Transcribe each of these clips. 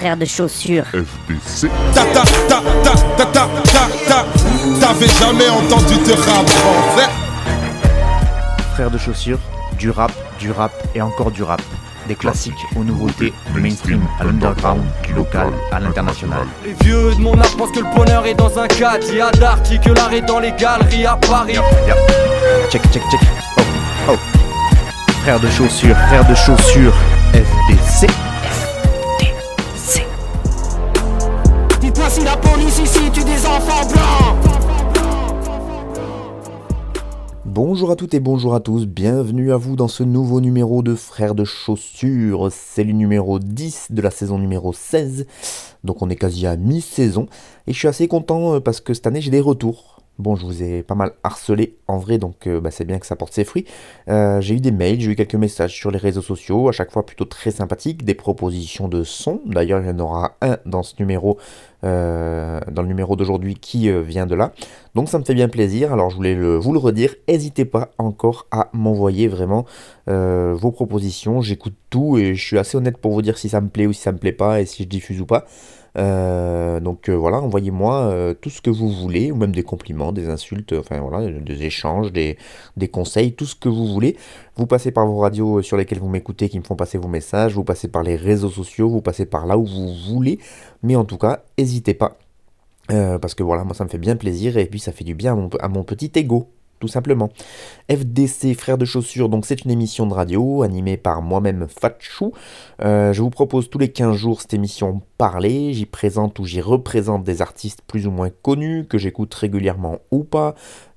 frères de chaussures. FDC. Ta ta ta ta ta ta ta ta. T'avais jamais entendu de rap français Frères de chaussures, du rap, du rap et encore du rap. Des classiques aux nouveautés, du mainstream à l'underground, du local à l'international. Les vieux de mon âge pensent que le bonheur est dans un cadre. Il y a d'Arty que l'art est dans les galeries à Paris. Check, check, check. Oh, oh. Frères de chaussures, frères de chaussures, FDC. Bonjour à toutes et bonjour à tous, bienvenue à vous dans ce nouveau numéro de Frères de Chaussures. C'est le numéro 10 de la saison numéro 16, donc on est quasi à mi-saison. Et je suis assez content euh, parce que cette année j'ai des retours. Bon, je vous ai pas mal harcelé en vrai, donc euh, bah, c'est bien que ça porte ses fruits. Euh, j'ai eu des mails, j'ai eu quelques messages sur les réseaux sociaux, à chaque fois plutôt très sympathiques, des propositions de sons. D'ailleurs, il y en aura un dans ce numéro, euh, dans le numéro d'aujourd'hui qui vient de là. Donc ça me fait bien plaisir. Alors je voulais vous le redire, n'hésitez pas encore à m'envoyer vraiment vos propositions. J'écoute tout et je suis assez honnête pour vous dire si ça me plaît ou si ça me plaît pas et si je diffuse ou pas. Euh, donc euh, voilà, envoyez-moi euh, tout ce que vous voulez, ou même des compliments, des insultes, enfin voilà, des échanges, des, conseils, tout ce que vous voulez. Vous passez par vos radios sur lesquelles vous m'écoutez, qui me font passer vos messages, vous passez par les réseaux sociaux, vous passez par là où vous voulez, mais en tout cas, n'hésitez pas. parce que voilà, moi ça me fait bien plaisir et puis ça fait du bien à mon, à mon petit ego tout simplement. FDC Frères de Chaussures, donc c'est une émission de radio animée par moi-même Fatchou. Euh, je vous propose tous les 15 jours cette émission parlée. J'y présente ou j'y représente des artistes plus ou moins connus, que j'écoute régulièrement ou pas,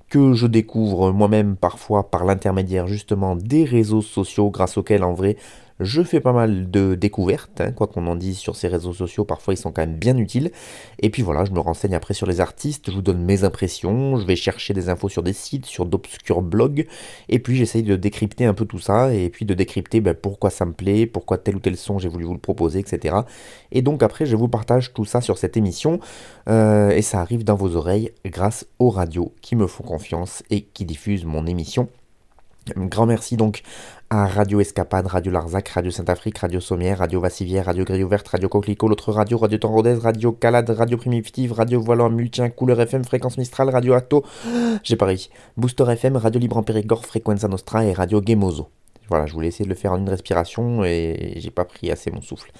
que je découvre moi-même parfois par l'intermédiaire justement des réseaux sociaux grâce auxquels en vrai je fais pas mal de découvertes, hein, quoi qu'on en dise sur ces réseaux sociaux, parfois ils sont quand même bien utiles. Et puis voilà, je me renseigne après sur les artistes, je vous donne mes impressions, je vais chercher des infos sur des sites, sur d'obscurs blogs, et puis j'essaye de décrypter un peu tout ça, et puis de décrypter ben, pourquoi ça me plaît, pourquoi tel ou tel son j'ai voulu vous le proposer, etc. Et donc après, je vous partage tout ça sur cette émission, euh, et ça arrive dans vos oreilles grâce aux radios qui me font confiance et qui diffusent mon émission. Grand merci donc à Radio Escapade, Radio Larzac, Radio Saint-Afrique, Radio Sommière, Radio Vassivière, Radio Grille Ouverte, Radio Coquelicot, l'autre radio, Radio Temps Radio Calade, Radio Primitive, Radio Volant Multien, Couleur FM, Fréquence Mistral, Radio Atto, j'ai pari, Booster FM, Radio Libre en Périgord, Frequenza Nostra et Radio Gemozo. Voilà, je voulais essayer de le faire en une respiration et j'ai pas pris assez mon souffle.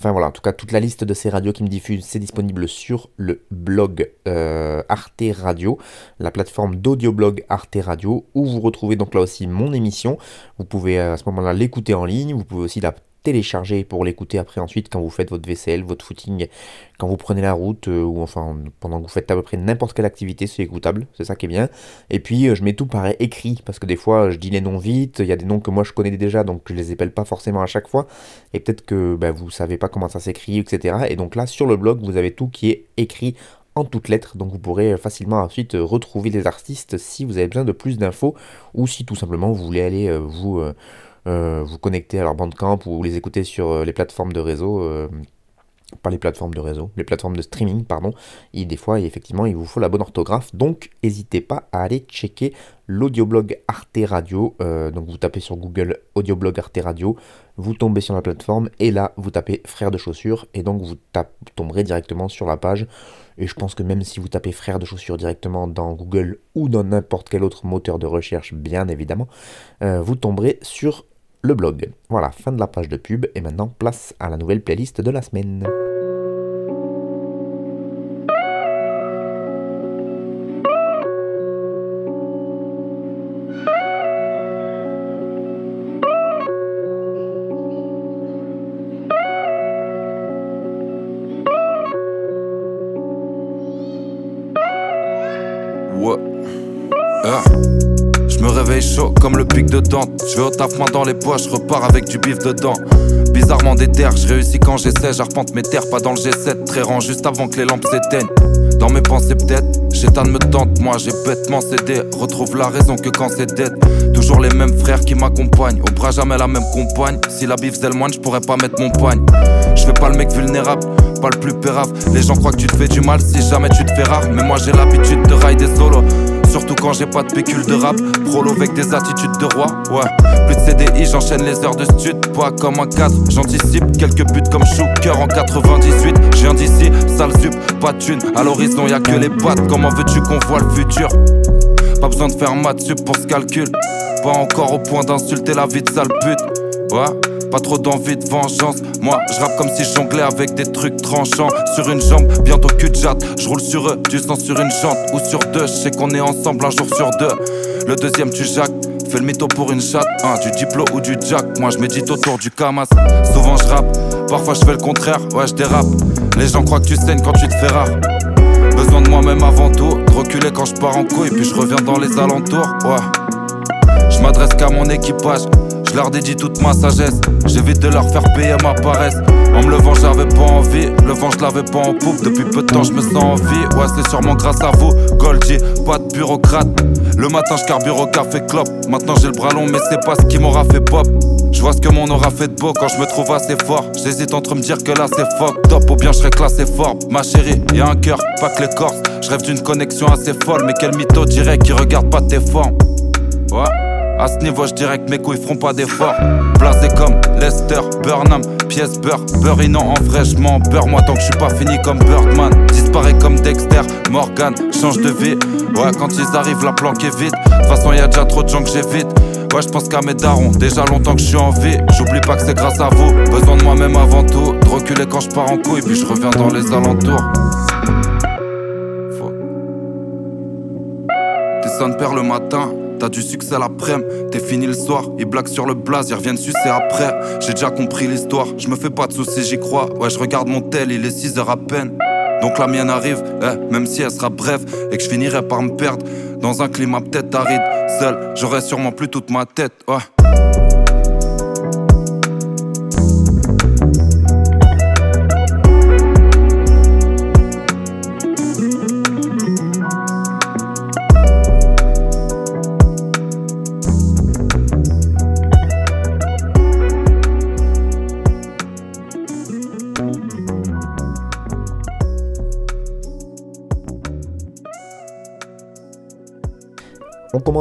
Enfin voilà, en tout cas, toute la liste de ces radios qui me diffusent, c'est disponible sur le blog euh, Arte Radio, la plateforme d'audioblog Arte Radio, où vous retrouvez donc là aussi mon émission. Vous pouvez à ce moment-là l'écouter en ligne, vous pouvez aussi la télécharger pour l'écouter après ensuite quand vous faites votre vaisselle, votre footing, quand vous prenez la route euh, ou enfin pendant que vous faites à peu près n'importe quelle activité, c'est écoutable, c'est ça qui est bien. Et puis euh, je mets tout par écrit parce que des fois je dis les noms vite, il y a des noms que moi je connais déjà donc je les appelle pas forcément à chaque fois et peut-être que ben, vous savez pas comment ça s'écrit etc. Et donc là sur le blog vous avez tout qui est écrit en toutes lettres, donc vous pourrez facilement ensuite retrouver les artistes si vous avez besoin de plus d'infos ou si tout simplement vous voulez aller euh, vous vous connecter à leur Bandcamp ou les écouter sur euh, les plateformes de réseau euh, pas les plateformes de réseau, les plateformes de streaming, pardon. Et des fois, effectivement, il vous faut la bonne orthographe. Donc, n'hésitez pas à aller checker l'audioblog Arte Radio. donc, vous tapez sur Google audioblog Arte Radio, vous tombez sur la plateforme et là, vous tapez frère de chaussures et donc vous tomberez directement sur la page. Et je pense que même si vous tapez frère de chaussures directement dans Google ou dans n'importe quel autre moteur de recherche, bien évidemment, vous tomberez sur le blog. Voilà, fin de la page de pub et maintenant place à la nouvelle playlist de la semaine. Je vais au taf main dans les poches, repars avec du bif dedans. Bizarrement des terres, je réussis quand j'essaie, j'arpente mes terres, pas dans le G7, très rang juste avant que les lampes s'éteignent. Dans mes pensées peut-être, j'éteins me tente, moi j'ai bêtement cédé, retrouve la raison que quand c'est dead. Toujours les mêmes frères qui m'accompagnent, au bras jamais la même compagne. Si la bif moine, je pourrais pas mettre mon poigne. Je fais pas le mec vulnérable, pas le plus pérave. Les gens croient que tu te fais du mal si jamais tu te fais rare, mais moi j'ai l'habitude de rider solo. Surtout quand j'ai pas de pécule de rap. Prolo avec des attitudes de roi. Ouais. Plus de CDI, j'enchaîne les heures de stud. Pas comme un cadre, j'anticipe quelques buts comme Shooker en 98. Je viens d'ici, sale sup, pas de thune. À l'horizon, y a que les pattes. Comment veux-tu qu'on voit le futur? Pas besoin de faire maths sup pour ce calcul. Pas encore au point d'insulter la vie de sale pute. Ouais. Pas trop d'envie de vengeance. Moi, je rappe comme si je jonglais avec des trucs tranchants. Sur une jambe, bientôt cul de jatte. Je roule sur eux, du sang sur une jante ou sur deux. Je sais qu'on est ensemble un jour sur deux. Le deuxième, tu jacques. Fais le mytho pour une chatte, hein, du diplo ou du jack. Moi je médite autour du camas. Souvent je rappe, parfois je fais le contraire, ouais je dérape. Les gens croient que tu saignes quand tu te fais rare. Besoin de moi-même avant tout, de reculer quand je pars en couille, puis je reviens dans les alentours, ouais. Je m'adresse qu'à mon équipage, je leur dédie toute ma sagesse. J'évite de leur faire payer ma paresse. En me levant, j'avais pas envie. Le vent, je l'avais pas en poupe. Depuis peu de temps, je me sens en vie. Ouais, c'est sûrement grâce à vous. Goldie, pas de bureaucrate. Le matin, je carbure au café clope. Maintenant, j'ai le bras long, mais c'est pas ce qui m'aura fait pop. Je vois ce que mon aura fait de beau quand je me trouve assez fort. J'hésite entre me dire que là c'est fuck top ou bien je serais classé fort. Ma chérie, y a un cœur, pas que les corses. Je rêve d'une connexion assez folle, mais quel mytho dirait qui regarde pas tes formes? Ouais. À ce niveau, je dirais que mes couilles feront pas d'efforts. Placé comme Lester, Burnham, pièce beurre, non en fraîchement beurre. Moi, tant que je suis pas fini comme Birdman, disparaît comme Dexter, Morgan, change de vie. Ouais, quand ils arrivent, la planque est vide. De toute façon, y a déjà trop de gens que j'évite. Ouais, je pense qu'à mes darons, déjà longtemps que je suis en vie. J'oublie pas que c'est grâce à vous. Besoin de moi-même avant tout. De reculer quand je pars en couille, puis je reviens dans les alentours. Tes sonnes perd le matin. T'as du succès l'après-midi, t'es fini le soir. Ils blaguent sur le blaze, ils reviennent sucer après. J'ai déjà compris l'histoire, je me fais pas de soucis, j'y crois. Ouais, je regarde mon tel, il est 6 heures à peine. Donc la mienne arrive, eh, même si elle sera brève et que je finirai par me perdre dans un climat peut-être aride. Seul, j'aurai sûrement plus toute ma tête, ouais.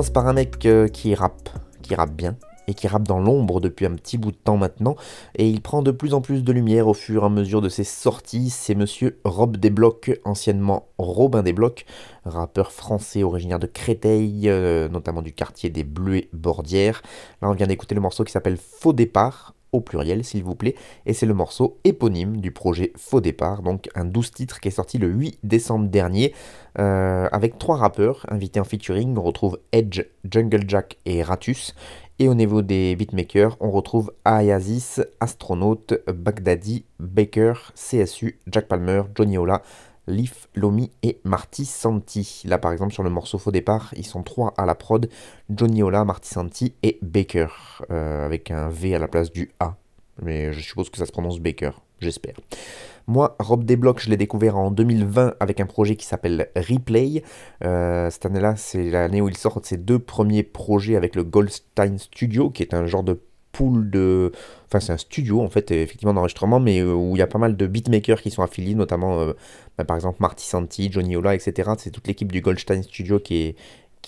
Par un mec euh, qui rappe, qui rappe bien, et qui rappe dans l'ombre depuis un petit bout de temps maintenant, et il prend de plus en plus de lumière au fur et à mesure de ses sorties, c'est monsieur Rob Desblocs, anciennement Robin Desblocs, rappeur français originaire de Créteil, euh, notamment du quartier des Bleuets Bordières. Là on vient d'écouter le morceau qui s'appelle Faux Départ, au pluriel s'il vous plaît, et c'est le morceau éponyme du projet Faux Départ, donc un 12 titres qui est sorti le 8 décembre dernier, euh, avec trois rappeurs invités en featuring, on retrouve Edge, Jungle Jack et Ratus, et au niveau des beatmakers, on retrouve Ayazis, Astronaute, Baghdadi, Baker, CSU, Jack Palmer, Johnny Ola, Leaf, Lomi et Marty Santi. Là par exemple sur le morceau Faux Départ, ils sont trois à la prod, Johnny Ola, Marty Santi et Baker, euh, avec un V à la place du A. Mais je suppose que ça se prononce Baker, j'espère. Moi, Rob Desblocs, je l'ai découvert en 2020 avec un projet qui s'appelle Replay. Euh, cette année-là, c'est l'année où il sort ses deux premiers projets avec le Goldstein Studio, qui est un genre de pool de. Enfin, c'est un studio en fait, effectivement, d'enregistrement, mais euh, où il y a pas mal de beatmakers qui sont affiliés, notamment euh, bah, par exemple Marty Santi, Johnny Ola, etc. C'est toute l'équipe du Goldstein Studio qui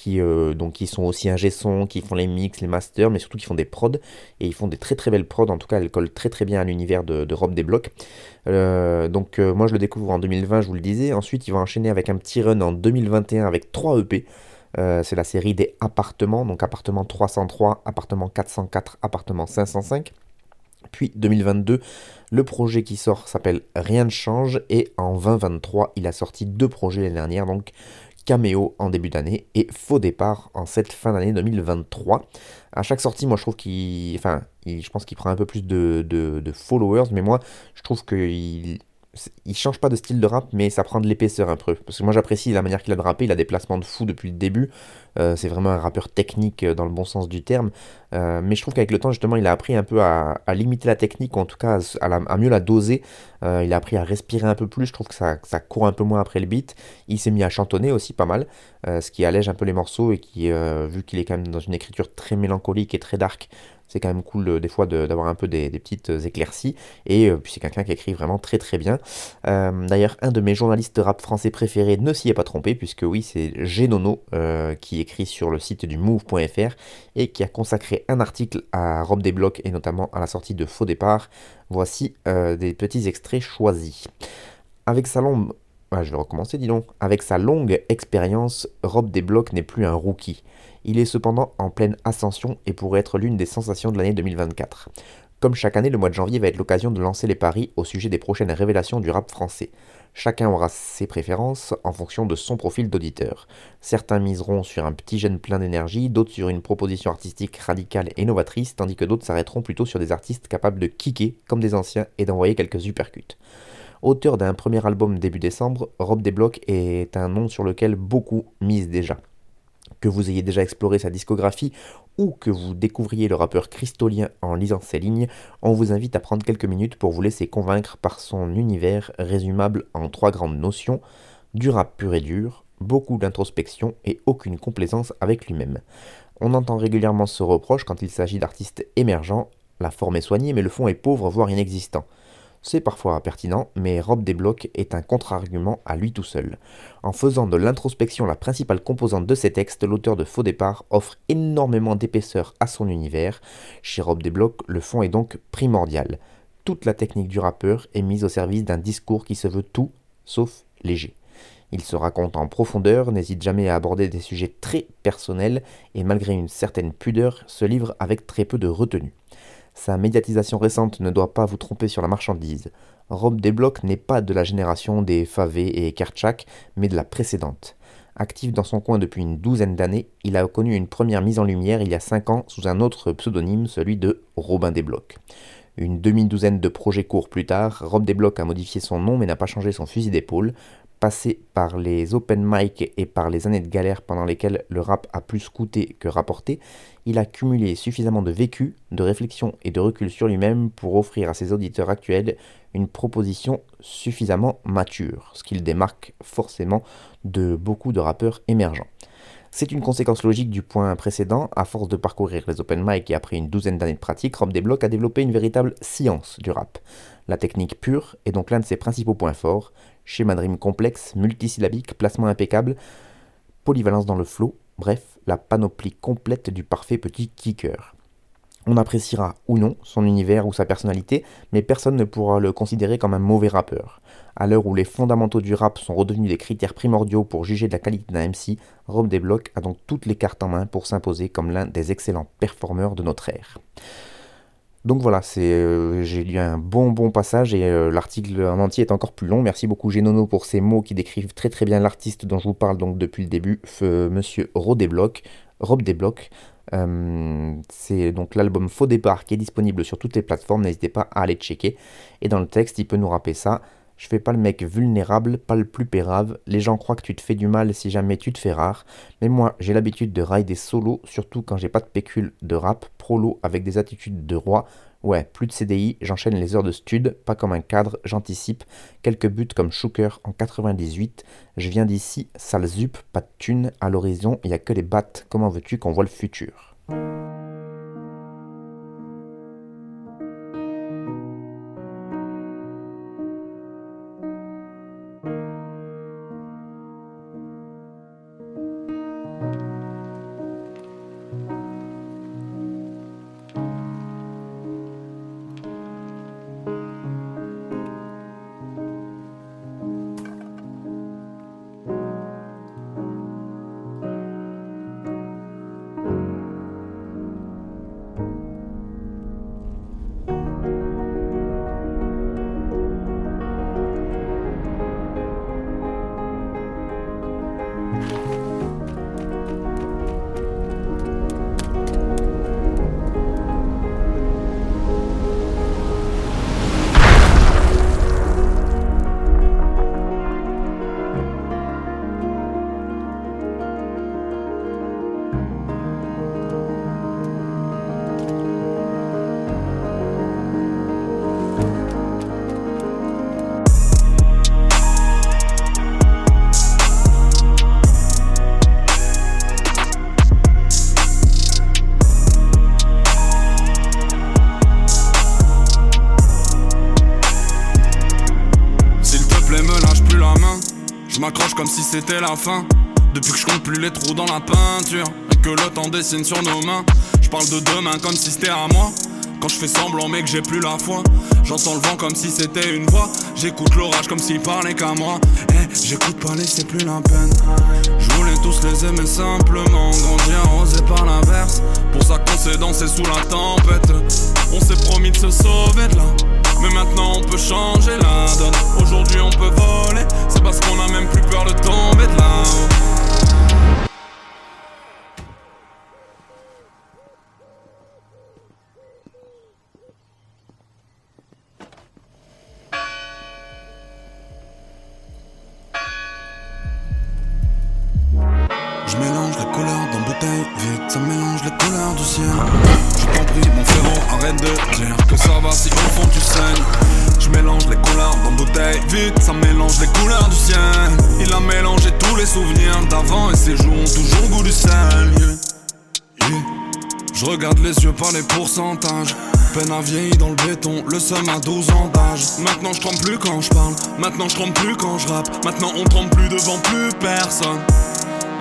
euh, donc, qui sont aussi un son, qui font les mix, les masters, mais surtout qui font des prods. Et ils font des très très belles prods. En tout cas, elles collent très très bien à l'univers de, Rob Desblocs. donc, moi je le découvre en 2020, je vous le disais. Ensuite, il va enchaîner avec un petit run en 2021 avec 3 EP. Euh, c'est la série des appartements, donc appartement 303, appartement 404, appartement 505. Puis 2022, le projet qui sort s'appelle Rien ne change et en 2023, il a sorti deux projets l'année dernière, donc Caméo en début d'année et Faux départ en cette fin d'année 2023. À chaque sortie, moi je trouve qu'il. Enfin, je pense qu'il prend un peu plus de, de followers, mais moi je trouve qu'il il change pas de style de rap, mais ça prend de l'épaisseur un peu. Parce que moi j'apprécie la manière qu'il a de rapper, il a des placements de fou depuis le début. Euh, c'est vraiment un rappeur technique euh, dans le bon sens du terme. Euh, mais je trouve qu'avec le temps, justement, il a appris un peu à, limiter la technique, ou en tout cas à, mieux la doser. il a appris à respirer un peu plus. Je trouve que ça, court un peu moins après le beat. Il s'est mis à chantonner aussi pas mal, ce qui allège un peu les morceaux et qui, vu qu'il est quand même dans une écriture très mélancolique et très dark, C'est quand même cool des fois d'avoir un peu des, petites éclaircies. Et puis c'est quelqu'un qui écrit vraiment très très bien. D'ailleurs, un de mes journalistes rap français préférés ne s'y est pas trompé, puisque oui, c'est Genono qui écrit sur le site du move.fr et qui a consacré un article à Rob Desblocs et notamment à la sortie de Faux Départ. Voici des petits extraits choisis. Avec sa. Ah, je vais recommencer, dis donc. Avec sa longue expérience, Rob Desblocs n'est plus un rookie. Il est cependant en pleine ascension et pourrait être l'une des sensations de l'année 2024. Comme chaque année, le mois de janvier va être l'occasion de lancer les paris au sujet des prochaines révélations du rap français. Chacun aura ses préférences en fonction de son profil d'auditeur. Certains miseront sur un petit jeune plein d'énergie, d'autres sur une proposition artistique radicale et novatrice, tandis que d'autres s'arrêteront plutôt sur des artistes capables de kicker comme des anciens et d'envoyer quelques uppercuts. Auteur d'un premier album début décembre, Rob Desblocs est un nom sur lequel beaucoup misent déjà. Que vous ayez déjà exploré sa discographie ou que vous découvriez le rappeur cristolien en lisant ses lignes, on vous invite à prendre quelques minutes pour vous laisser convaincre par son univers résumable en trois grandes notions, du rap pur et dur, beaucoup d'introspection et aucune complaisance avec lui-même. On entend régulièrement ce reproche quand il s'agit d'artistes émergents, la forme est soignée mais le fond est pauvre voire inexistant. C'est parfois pertinent, mais Rob Desblocs est un contre-argument à lui tout seul. En faisant de l'introspection la principale composante de ses textes, l'auteur de Faux Départ offre énormément d'épaisseur à son univers. Chez Rob Desblocs, le fond est donc primordial. Toute la technique du rappeur est mise au service d'un discours qui se veut tout sauf léger. Il se raconte en profondeur, n'hésite jamais à aborder des sujets très personnels et malgré une certaine pudeur, se livre avec très peu de retenue. Sa médiatisation récente ne doit pas vous tromper sur la marchandise. Rob Desblocs n'est pas de la génération des Favé et Kerchak, mais de la précédente. Actif dans son coin depuis une douzaine d'années, il a connu une première mise en lumière il y a 5 ans sous un autre pseudonyme, celui de Robin Desblocs. Une demi-douzaine de projets courts plus tard, Rob Desblocs a modifié son nom mais n'a pas changé son fusil d'épaule. Passé par les open mic et par les années de galère pendant lesquelles le rap a plus coûté que rapporté, il a cumulé suffisamment de vécu, de réflexion et de recul sur lui-même pour offrir à ses auditeurs actuels une proposition suffisamment mature, ce qui le démarque forcément de beaucoup de rappeurs émergents. C'est une conséquence logique du point précédent. À force de parcourir les open mic et après une douzaine d'années de pratique, Rob Desblocs a développé une véritable science du rap. La technique pure est donc l'un de ses principaux points forts, Schéma de rime complexe, multisyllabique, placement impeccable, polyvalence dans le flow, bref, la panoplie complète du parfait petit kicker. On appréciera ou non son univers ou sa personnalité, mais personne ne pourra le considérer comme un mauvais rappeur. À l'heure où les fondamentaux du rap sont redevenus des critères primordiaux pour juger de la qualité d'un MC, Rob Desblocs a donc toutes les cartes en main pour s'imposer comme l'un des excellents performeurs de notre ère. Donc voilà, c'est, euh, j'ai lu un bon bon passage et euh, l'article en entier est encore plus long. Merci beaucoup Genono pour ces mots qui décrivent très très bien l'artiste dont je vous parle donc depuis le début, Monsieur Rodebloc, Rob Desblocs. Euh, c'est donc l'album Faux Départ qui est disponible sur toutes les plateformes, n'hésitez pas à aller checker. Et dans le texte, il peut nous rappeler ça. Je fais pas le mec vulnérable, pas le plus pérave. Les gens croient que tu te fais du mal si jamais tu te fais rare. Mais moi, j'ai l'habitude de railler des solos, surtout quand j'ai pas de pécule de rap, prolo avec des attitudes de roi. Ouais, plus de CDI, j'enchaîne les heures de stud, pas comme un cadre, j'anticipe. Quelques buts comme Shooker en 98. Je viens d'ici, sale zup, pas de thune. À l'horizon, il y a que les battes. Comment veux-tu qu'on voit le futur? C'était la fin. Depuis que je compte plus les trous dans la peinture et que le temps dessine sur nos mains, je parle de demain comme si c'était à moi. Quand je fais semblant mais que j'ai plus la foi J'entends le vent comme si c'était une voix. J'écoute l'orage comme s'il parlait qu'à moi. Eh j'écoute parler c'est plus la peine. Je voulais tous les aimer simplement Grandir osé par l'inverse. Pour ça qu'on s'est dansé sous la tempête. On s'est promis de se sauver de là mais maintenant on peut changer la donne. Aujourd'hui on peut voler. C'est parce qu'on a même plus peur de tomber de là les pourcentages. Peine à vieillir dans le béton, le seum à 12 ans d'âge. Maintenant je trempe plus quand je parle, maintenant je trempe plus quand je rappe. Maintenant on trempe plus devant plus personne.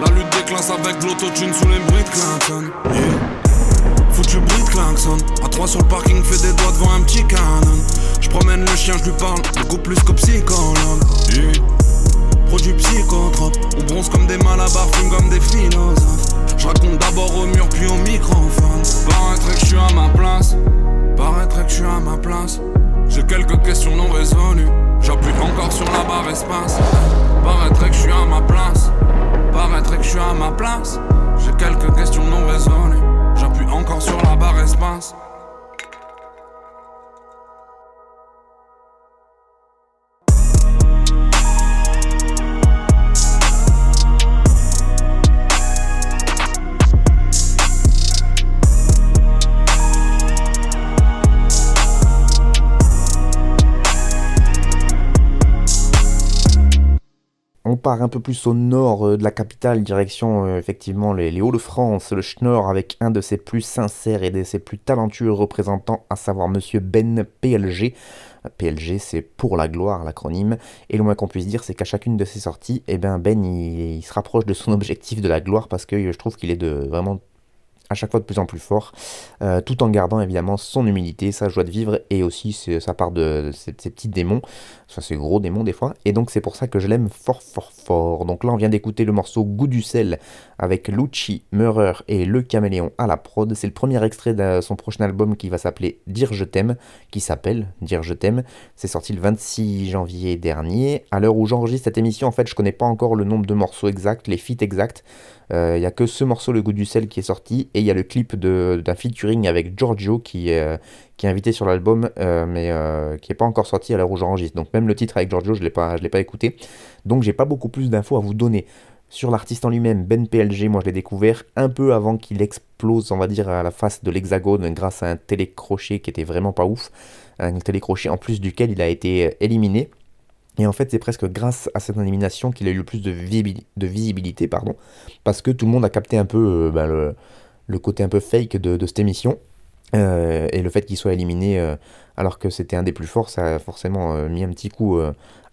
La lutte des classes avec l'autotune sous les bruits de Clinton. Yeah. Foutu bruit de klaxon. À 3 sur le parking, fait des doigts devant un petit canon. Je promène le chien, je lui parle beaucoup plus qu'au psychologue. Yeah. Produit psychotrope. On bronze comme des malabars, fume comme des philosophes. Je raconte d'abord au mur puis au microphone. Paraîtrait que je suis à ma place. Paraîtrait que je suis à ma place. J'ai quelques questions non résolues. J'appuie encore sur la barre espace. Paraîtrait que je suis à ma place. Paraîtrait que je suis à ma place. J'ai quelques questions non résolues. J'appuie encore sur la barre espace. Un peu plus au nord euh, de la capitale, direction euh, effectivement les, Hauts-de-France, le Schnorr, avec un de ses plus sincères et de ses plus talentueux représentants, à savoir Monsieur Ben PLG. PLG, c'est pour la gloire, l'acronyme. Et le moins qu'on puisse dire, c'est qu'à chacune de ses sorties, eh ben Ben, il se rapproche de son objectif de la gloire parce que je trouve qu'il est de vraiment à chaque fois de plus en plus fort, euh, tout en gardant évidemment son humilité, sa joie de vivre et aussi sa part de ses, ses petits démons, ça c'est gros démons des fois, et donc c'est pour ça que je l'aime fort fort fort. Donc là on vient d'écouter le morceau Goût du sel avec Lucci, Meurer et Le Caméléon à la prod, c'est le premier extrait de son prochain album qui va s'appeler Dire je t'aime, qui s'appelle Dire je t'aime, c'est sorti le 26 janvier dernier, à l'heure où j'enregistre cette émission en fait je connais pas encore le nombre de morceaux exacts, les feats exacts, il euh, n'y a que ce morceau, Le goût du sel, qui est sorti, et il y a le clip d'un featuring avec Giorgio qui est, euh, invité sur l'album, euh, mais qui n'est pas encore sorti à l'heure où j'enregistre. Donc même le titre avec Giorgio, je ne l'ai pas, je l'ai pas écouté. Donc j'ai pas beaucoup plus d'infos à vous donner. Sur l'artiste en lui-même, Ben PLG, moi je l'ai découvert un peu avant qu'il explose, on va dire, à la face de l'hexagone grâce à un télécrochet qui était vraiment pas ouf. Un télécrochet en plus duquel il a été éliminé. Et en fait, c'est presque grâce à cette élimination qu'il a eu le plus de, visibilité, pardon, parce que tout le monde a capté un peu euh, ben, le, côté un peu fake de, cette émission. Euh, et le fait qu'il soit éliminé euh, alors que c'était un des plus forts, ça a forcément mis un petit coup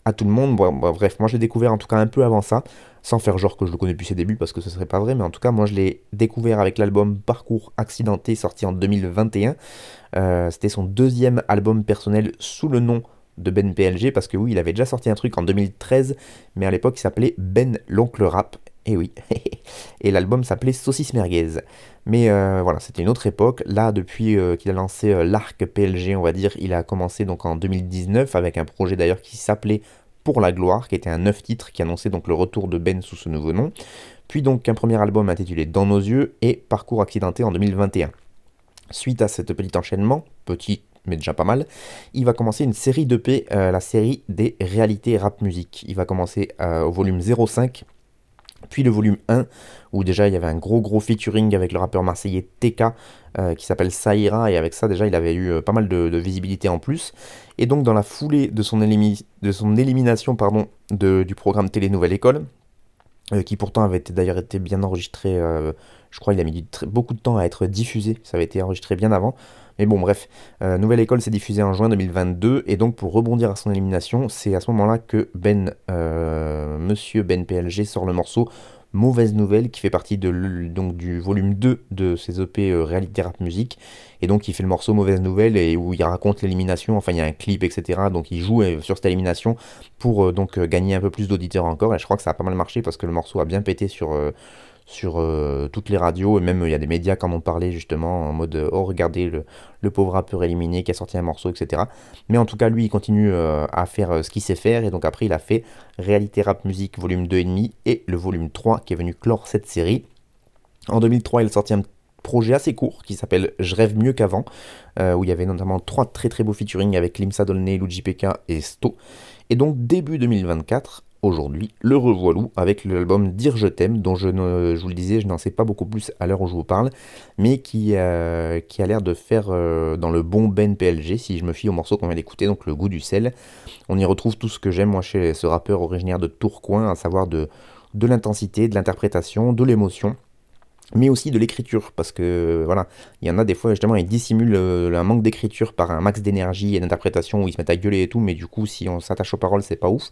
à tout le monde. Bref, moi je l'ai découvert en tout cas un peu avant ça, sans faire genre que je le connais depuis ses débuts parce que ce serait pas vrai, mais en tout cas, moi je l'ai découvert avec l'album Parcours Accidenté sorti en 2021. c'était son deuxième album personnel sous le nom de Ben PLG parce que oui, il avait déjà sorti un truc en 2013, mais à l'époque il s'appelait Ben l'oncle rap. Et oui, et l'album s'appelait Saucisse Merguez. Mais euh, voilà, c'était une autre époque. Là, depuis euh, qu'il a lancé euh, l'arc PLG, on va dire, il a commencé donc en 2019 avec un projet d'ailleurs qui s'appelait Pour la gloire, qui était un neuf titres qui annonçait donc le retour de Ben sous ce nouveau nom. Puis donc un premier album intitulé Dans nos yeux et Parcours accidenté en 2021. Suite à cet petit enchaînement, petit mais déjà pas mal, il va commencer une série d'EP, euh, la série des réalités rap musique. Il va commencer euh, au volume 05, puis le volume 1, où déjà il y avait un gros gros featuring avec le rappeur marseillais TK, euh, qui s'appelle Saïra, et avec ça déjà il avait eu euh, pas mal de, visibilité en plus. Et donc dans la foulée de son, de son élimination pardon, de, du programme Télé Nouvelle École, qui pourtant avait d'ailleurs été bien enregistré, je crois qu'il a mis beaucoup de temps à être diffusé, ça avait été enregistré bien avant. Mais bon, bref, Nouvelle École s'est diffusée en juin 2022, et donc pour rebondir à son élimination, c'est à ce moment-là que Ben, Monsieur Ben PLG sort le morceau Mauvaise Nouvelle, qui fait partie donc, du volume 2 de ses EP euh, Réalité Rap Musique. Et donc il fait le morceau Mauvaise Nouvelle et où il raconte l'élimination, enfin il y a un clip, etc. Donc il joue euh, sur cette élimination pour euh, donc gagner un peu plus d'auditeurs encore. Et je crois que ça a pas mal marché parce que le morceau a bien pété sur sur euh, toutes les radios, et même il y a des médias qui en ont parlé justement, en mode euh, oh regardez le, pauvre rappeur éliminé qui a sorti un morceau, etc. Mais en tout cas, lui, il continue euh, à faire ce qu'il sait faire, et donc après, il a fait Réalité Rap Musique volume 2,5 et le volume 3 qui est venu clore cette série. En 2003, il a sorti un projet assez court qui s'appelle Je rêve mieux qu'avant, où il y avait notamment trois très très beaux featuring avec Limsa Dolné, Luigi Pekka et Sto. Et donc début 2024, aujourd'hui, le revoilou avec l'album Dire je t'aime, dont je, vous le disais, je n'en sais pas beaucoup plus à l'heure où je vous parle, mais qui, euh, a l'air de faire euh, dans le bon Ben PLG, si je me fie au morceau qu'on vient d'écouter, donc le goût du sel. On y retrouve tout ce que j'aime moi chez ce rappeur originaire de Tourcoing, à savoir de, de l'intensité, de l'interprétation, de l'émotion mais aussi de l'écriture, parce que voilà, il y en a des fois justement, ils dissimulent euh, un manque d'écriture par un max d'énergie et d'interprétation où ils se mettent à gueuler et tout, mais du coup, si on s'attache aux paroles, c'est pas ouf.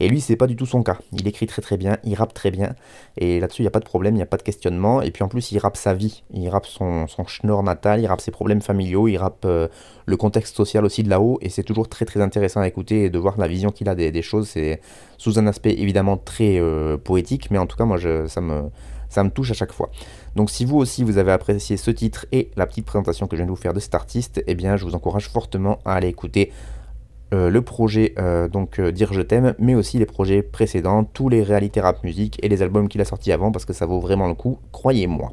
Et lui, c'est pas du tout son cas. Il écrit très très bien, il rappe très bien. Et là-dessus, il n'y a pas de problème, il n'y a pas de questionnement. Et puis en plus, il rappe sa vie. Il rappe son, son schnorr natal, il rappe ses problèmes familiaux, il rappe euh, le contexte social aussi de là-haut. Et c'est toujours très très intéressant à écouter et de voir la vision qu'il a des, choses. C'est sous un aspect évidemment très euh, poétique, mais en tout cas, moi, je, ça, me, ça me touche à chaque fois. Donc si vous aussi vous avez apprécié ce titre et la petite présentation que je viens de vous faire de cet artiste, eh bien je vous encourage fortement à aller écouter euh, le projet euh, donc euh, Dire Je t'aime, mais aussi les projets précédents, tous les réalités rap musique et les albums qu'il a sortis avant parce que ça vaut vraiment le coup, croyez-moi.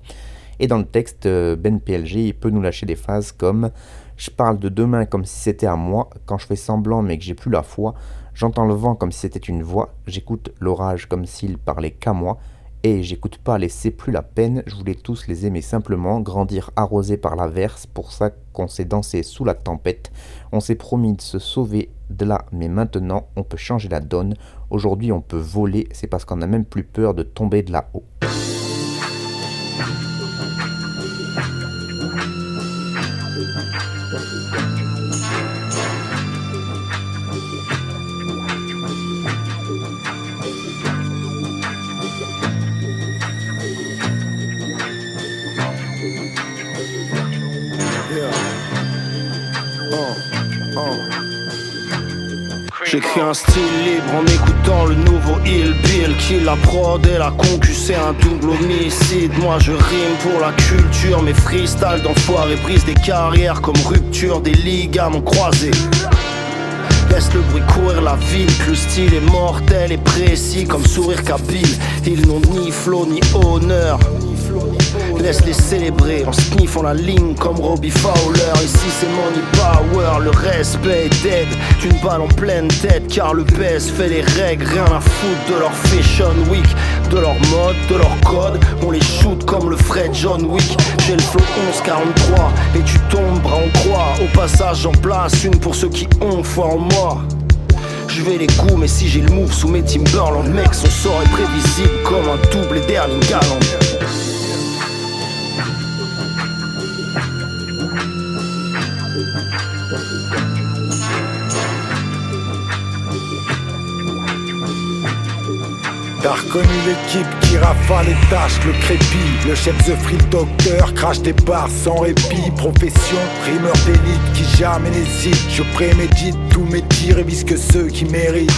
Et dans le texte, Ben PLG il peut nous lâcher des phases comme Je parle de demain comme si c'était à moi, quand je fais semblant mais que j'ai plus la foi, j'entends le vent comme si c'était une voix, j'écoute l'orage comme s'il parlait qu'à moi. Et j'écoute pas laisser plus la peine, je voulais tous les aimer simplement, grandir arrosé par la verse, pour ça qu'on s'est dansé sous la tempête. On s'est promis de se sauver de là, mais maintenant on peut changer la donne. Aujourd'hui on peut voler, c'est parce qu'on n'a même plus peur de tomber de là-haut. J'écris un style libre en écoutant le nouveau Hill Bill Qui la prod et la concu c'est un double homicide Moi je rime pour la culture Mes freestyle d'enfoirés brisent des carrières Comme rupture des ligaments croisés Laisse le bruit courir la ville, le style est mortel et précis comme sourire kabyle. Ils n'ont ni flow ni honneur. Laisse-les célébrer en sniffant la ligne comme Robbie Fowler. Ici c'est money power, le respect est dead. D'une balle en pleine tête, car le best fait les règles. Rien à foutre de leur fashion week, de leur mode, de leur code. On les shoot comme le Fred John Wick. J'ai le flow 1143 et tu tombes, bras en croix. Au passage, j'en place une pour ceux qui ont foi en moi. Je vais les coups, mais si j'ai le move sous mes Timberland, mec, son sort est prévisible comme un double et dernier galant. T'as reconnu l'équipe qui rafale les tâches, le crépi. Le chef The Free Docteur crache des barres sans répit. Profession, primeur d'élite qui jamais n'hésite. Je prémédite tous mes tirs et vise que ceux qui méritent.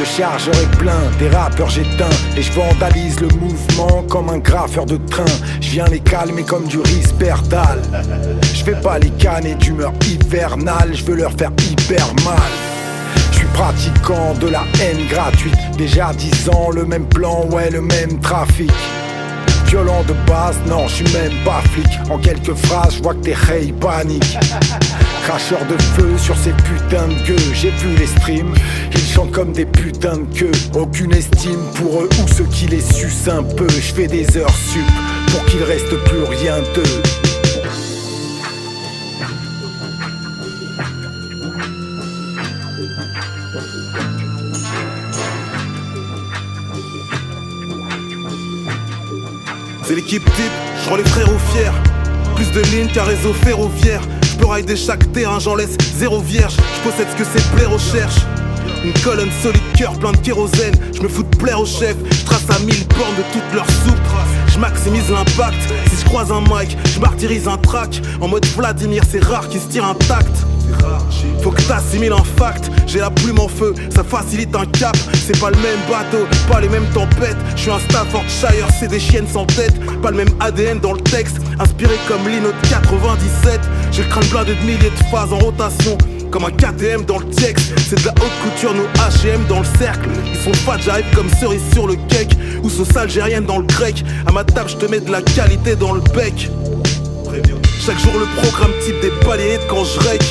Le chargeur est plein, des rappeurs j'éteins. Et je vandalise le mouvement comme un graffeur de train. Je viens les calmer comme du risperdal. Je fais pas les cannes d'humeur hivernale. Je veux leur faire hyper mal pratiquant de la haine gratuite. Déjà dix ans le même plan, ouais le même trafic. Violent de base, non je suis même pas flic. En quelques phrases je vois que tes hey panique. Cracheur de feu sur ces putains de gueux. J'ai vu les streams, ils chantent comme des putains de queues. Aucune estime pour eux ou ceux qui les sucent un peu. Je fais des heures sup pour qu'il reste plus rien d'eux C'est l'équipe type, je les frérots fiers. Plus de lignes qu'un réseau ferroviaire. Je peux rider chaque terrain, j'en laisse zéro vierge. Je possède ce que ces plaire recherchent. Une colonne solide, cœur plein de kérosène. Je me fous de plaire au chef, je trace à mille bornes de toutes leurs soupes. Je maximise l'impact. Si je croise un mic, je martyrise un track. En mode Vladimir, c'est rare qu'il se tire intact. Faut que t'assimiles un fact, j'ai la plume en feu, ça facilite un cap. C'est pas le même bateau, pas les mêmes tempêtes. Je suis un Staffordshire, c'est des chiennes sans tête. Pas le même ADN dans le texte, inspiré comme Lino de 97. J'ai le crâne blindé de milliers de phases en rotation. Comme un KTM dans le texte, c'est de la haute couture, nos HM dans le cercle. Ils sont fat, j'arrive comme cerise sur le cake. Ou sauce algérienne dans le grec. À ma table, je te mets de la qualité dans le bec. Chaque jour, le programme type des baliers de quand je règle.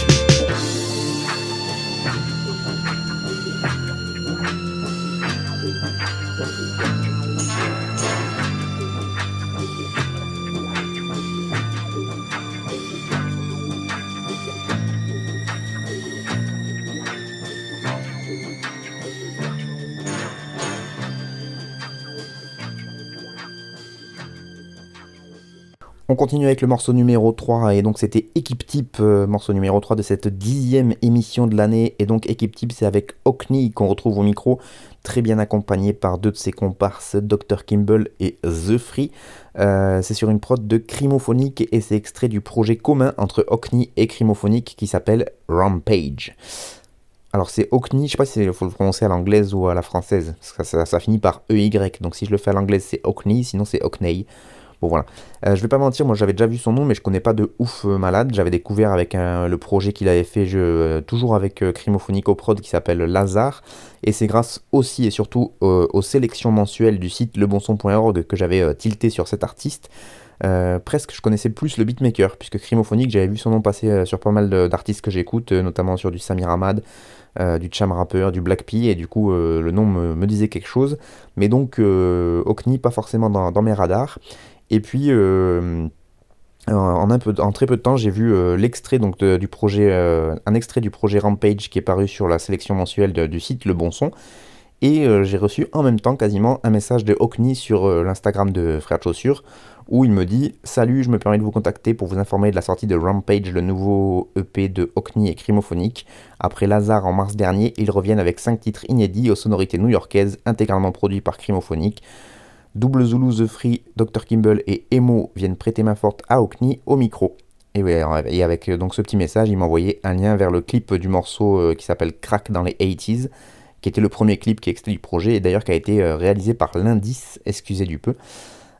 Continue avec le morceau numéro 3 et donc c'était Équipe Type, euh, morceau numéro 3 de cette dixième émission de l'année et donc Équipe Type c'est avec Okni qu'on retrouve au micro, très bien accompagné par deux de ses comparses, Dr Kimball et The Free. Euh, c'est sur une prod de Crimophonique et c'est extrait du projet commun entre Okni et Crimophonique qui s'appelle Rampage. Alors c'est Okni, je sais pas si il faut le prononcer à l'anglaise ou à la française, ça, ça, ça, finit par EY, donc si je le fais à l'anglaise c'est Okni, sinon c'est Okney. Bon voilà. Euh, je vais pas mentir, moi j'avais déjà vu son nom, mais je connais pas de ouf euh, malade. J'avais découvert avec le projet qu'il avait fait, euh, toujours avec Crimophonico Prod, qui s'appelle Lazare. Et c'est grâce aussi et surtout aux sélections mensuelles du site lebonson.org que j'avais tilté sur cet artiste. presque je connaissais plus le beatmaker, puisque Crimophonique, j'avais vu son nom passer sur pas mal d'artistes que j'écoute, notamment sur du Samir Ahmad, du Cham Rapper, du Black P, et du coup le nom me, disait quelque chose. Mais donc Okni, pas forcément dans mes radars. Et puis, euh, en, très peu de temps, j'ai vu euh, l'extrait donc du projet, euh, un extrait du projet Rampage qui est paru sur la sélection mensuelle du site Le Bon Son. Et j'ai reçu en même temps quasiment un message de Hockney sur l'Instagram de Frère de Chaussures où il me dit Salut, je me permets de vous contacter pour vous informer de la sortie de Rampage, le nouveau EP de Hockney et Crimophonique. Après Lazare en mars dernier, ils reviennent avec 5 titres inédits aux sonorités new-yorkaises, intégralement produits par Crimophonique. Double Zulu, The Free, Dr. Kimball et Emo viennent prêter main forte à Okni au micro. Et, avec euh, donc ce petit message, il m'a envoyé un lien vers le clip du morceau euh, qui s'appelle Crack dans les 80s, qui était le premier clip qui est extrait du projet et d'ailleurs qui a été euh, réalisé par l'Indice, excusez du peu.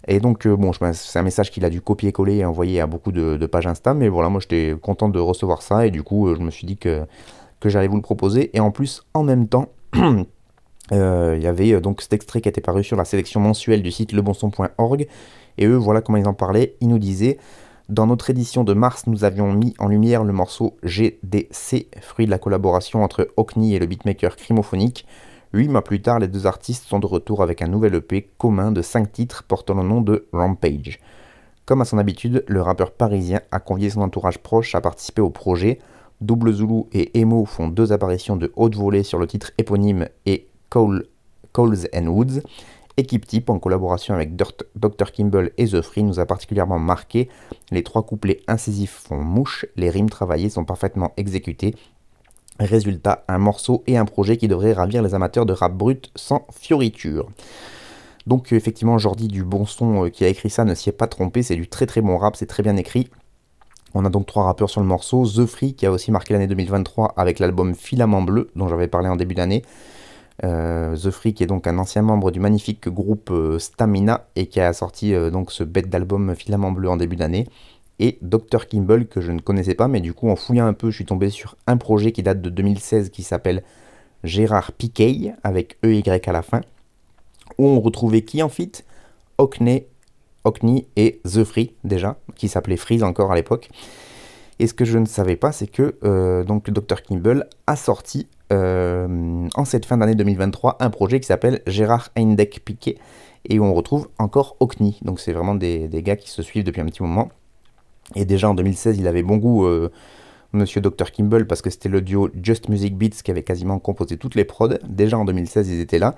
Et donc, bon, c'est un message qu'il a dû copier-coller et envoyer à beaucoup de, pages Insta, mais voilà, moi j'étais content de recevoir ça et du coup, je me suis dit que, que j'allais vous le proposer. Et en plus, en même temps, Euh, il y avait euh, donc cet extrait qui était paru sur la sélection mensuelle du site lebonson.org. Et eux, voilà comment ils en parlaient. Ils nous disaient Dans notre édition de mars, nous avions mis en lumière le morceau GDC, fruit de la collaboration entre Hockney et le beatmaker Crimophonique. Huit mois plus tard, les deux artistes sont de retour avec un nouvel EP commun de 5 titres portant le nom de Rampage. Comme à son habitude, le rappeur parisien a convié son entourage proche à participer au projet. Double Zulu et Emo font deux apparitions de haute volée sur le titre éponyme et Coles and Woods. Équipe type en collaboration avec Dr. Kimball et The Free nous a particulièrement marqué. Les trois couplets incisifs font mouche, les rimes travaillées sont parfaitement exécutées. Résultat, un morceau et un projet qui devrait ravir les amateurs de rap brut sans fioriture. Donc effectivement, Jordi du bon son euh, qui a écrit ça ne s'y est pas trompé, c'est du très très bon rap, c'est très bien écrit. On a donc trois rappeurs sur le morceau, The Free qui a aussi marqué l'année 2023 avec l'album Filament Bleu dont j'avais parlé en début d'année. Euh, The Free, qui est donc un ancien membre du magnifique groupe euh, Stamina et qui a sorti euh, donc ce bête d'album Filament Bleu en début d'année. Et Dr. Kimball, que je ne connaissais pas, mais du coup, en fouillant un peu, je suis tombé sur un projet qui date de 2016 qui s'appelle Gérard Piquet, avec EY à la fin, où on retrouvait qui en fit? Hockney, Hockney et The Free, déjà, qui s'appelait Freeze encore à l'époque. Et ce que je ne savais pas, c'est que donc Dr. Kimball a sorti euh, en cette fin d'année 2023 un projet qui s'appelle Gérard Heindek Piquet et où on retrouve encore Okni. Donc c'est vraiment des, gars qui se suivent depuis un petit moment. Et déjà en 2016, il avait bon goût, euh, Monsieur Dr. Kimball, parce que c'était le duo Just Music Beats qui avait quasiment composé toutes les prods. Déjà en 2016, ils étaient là.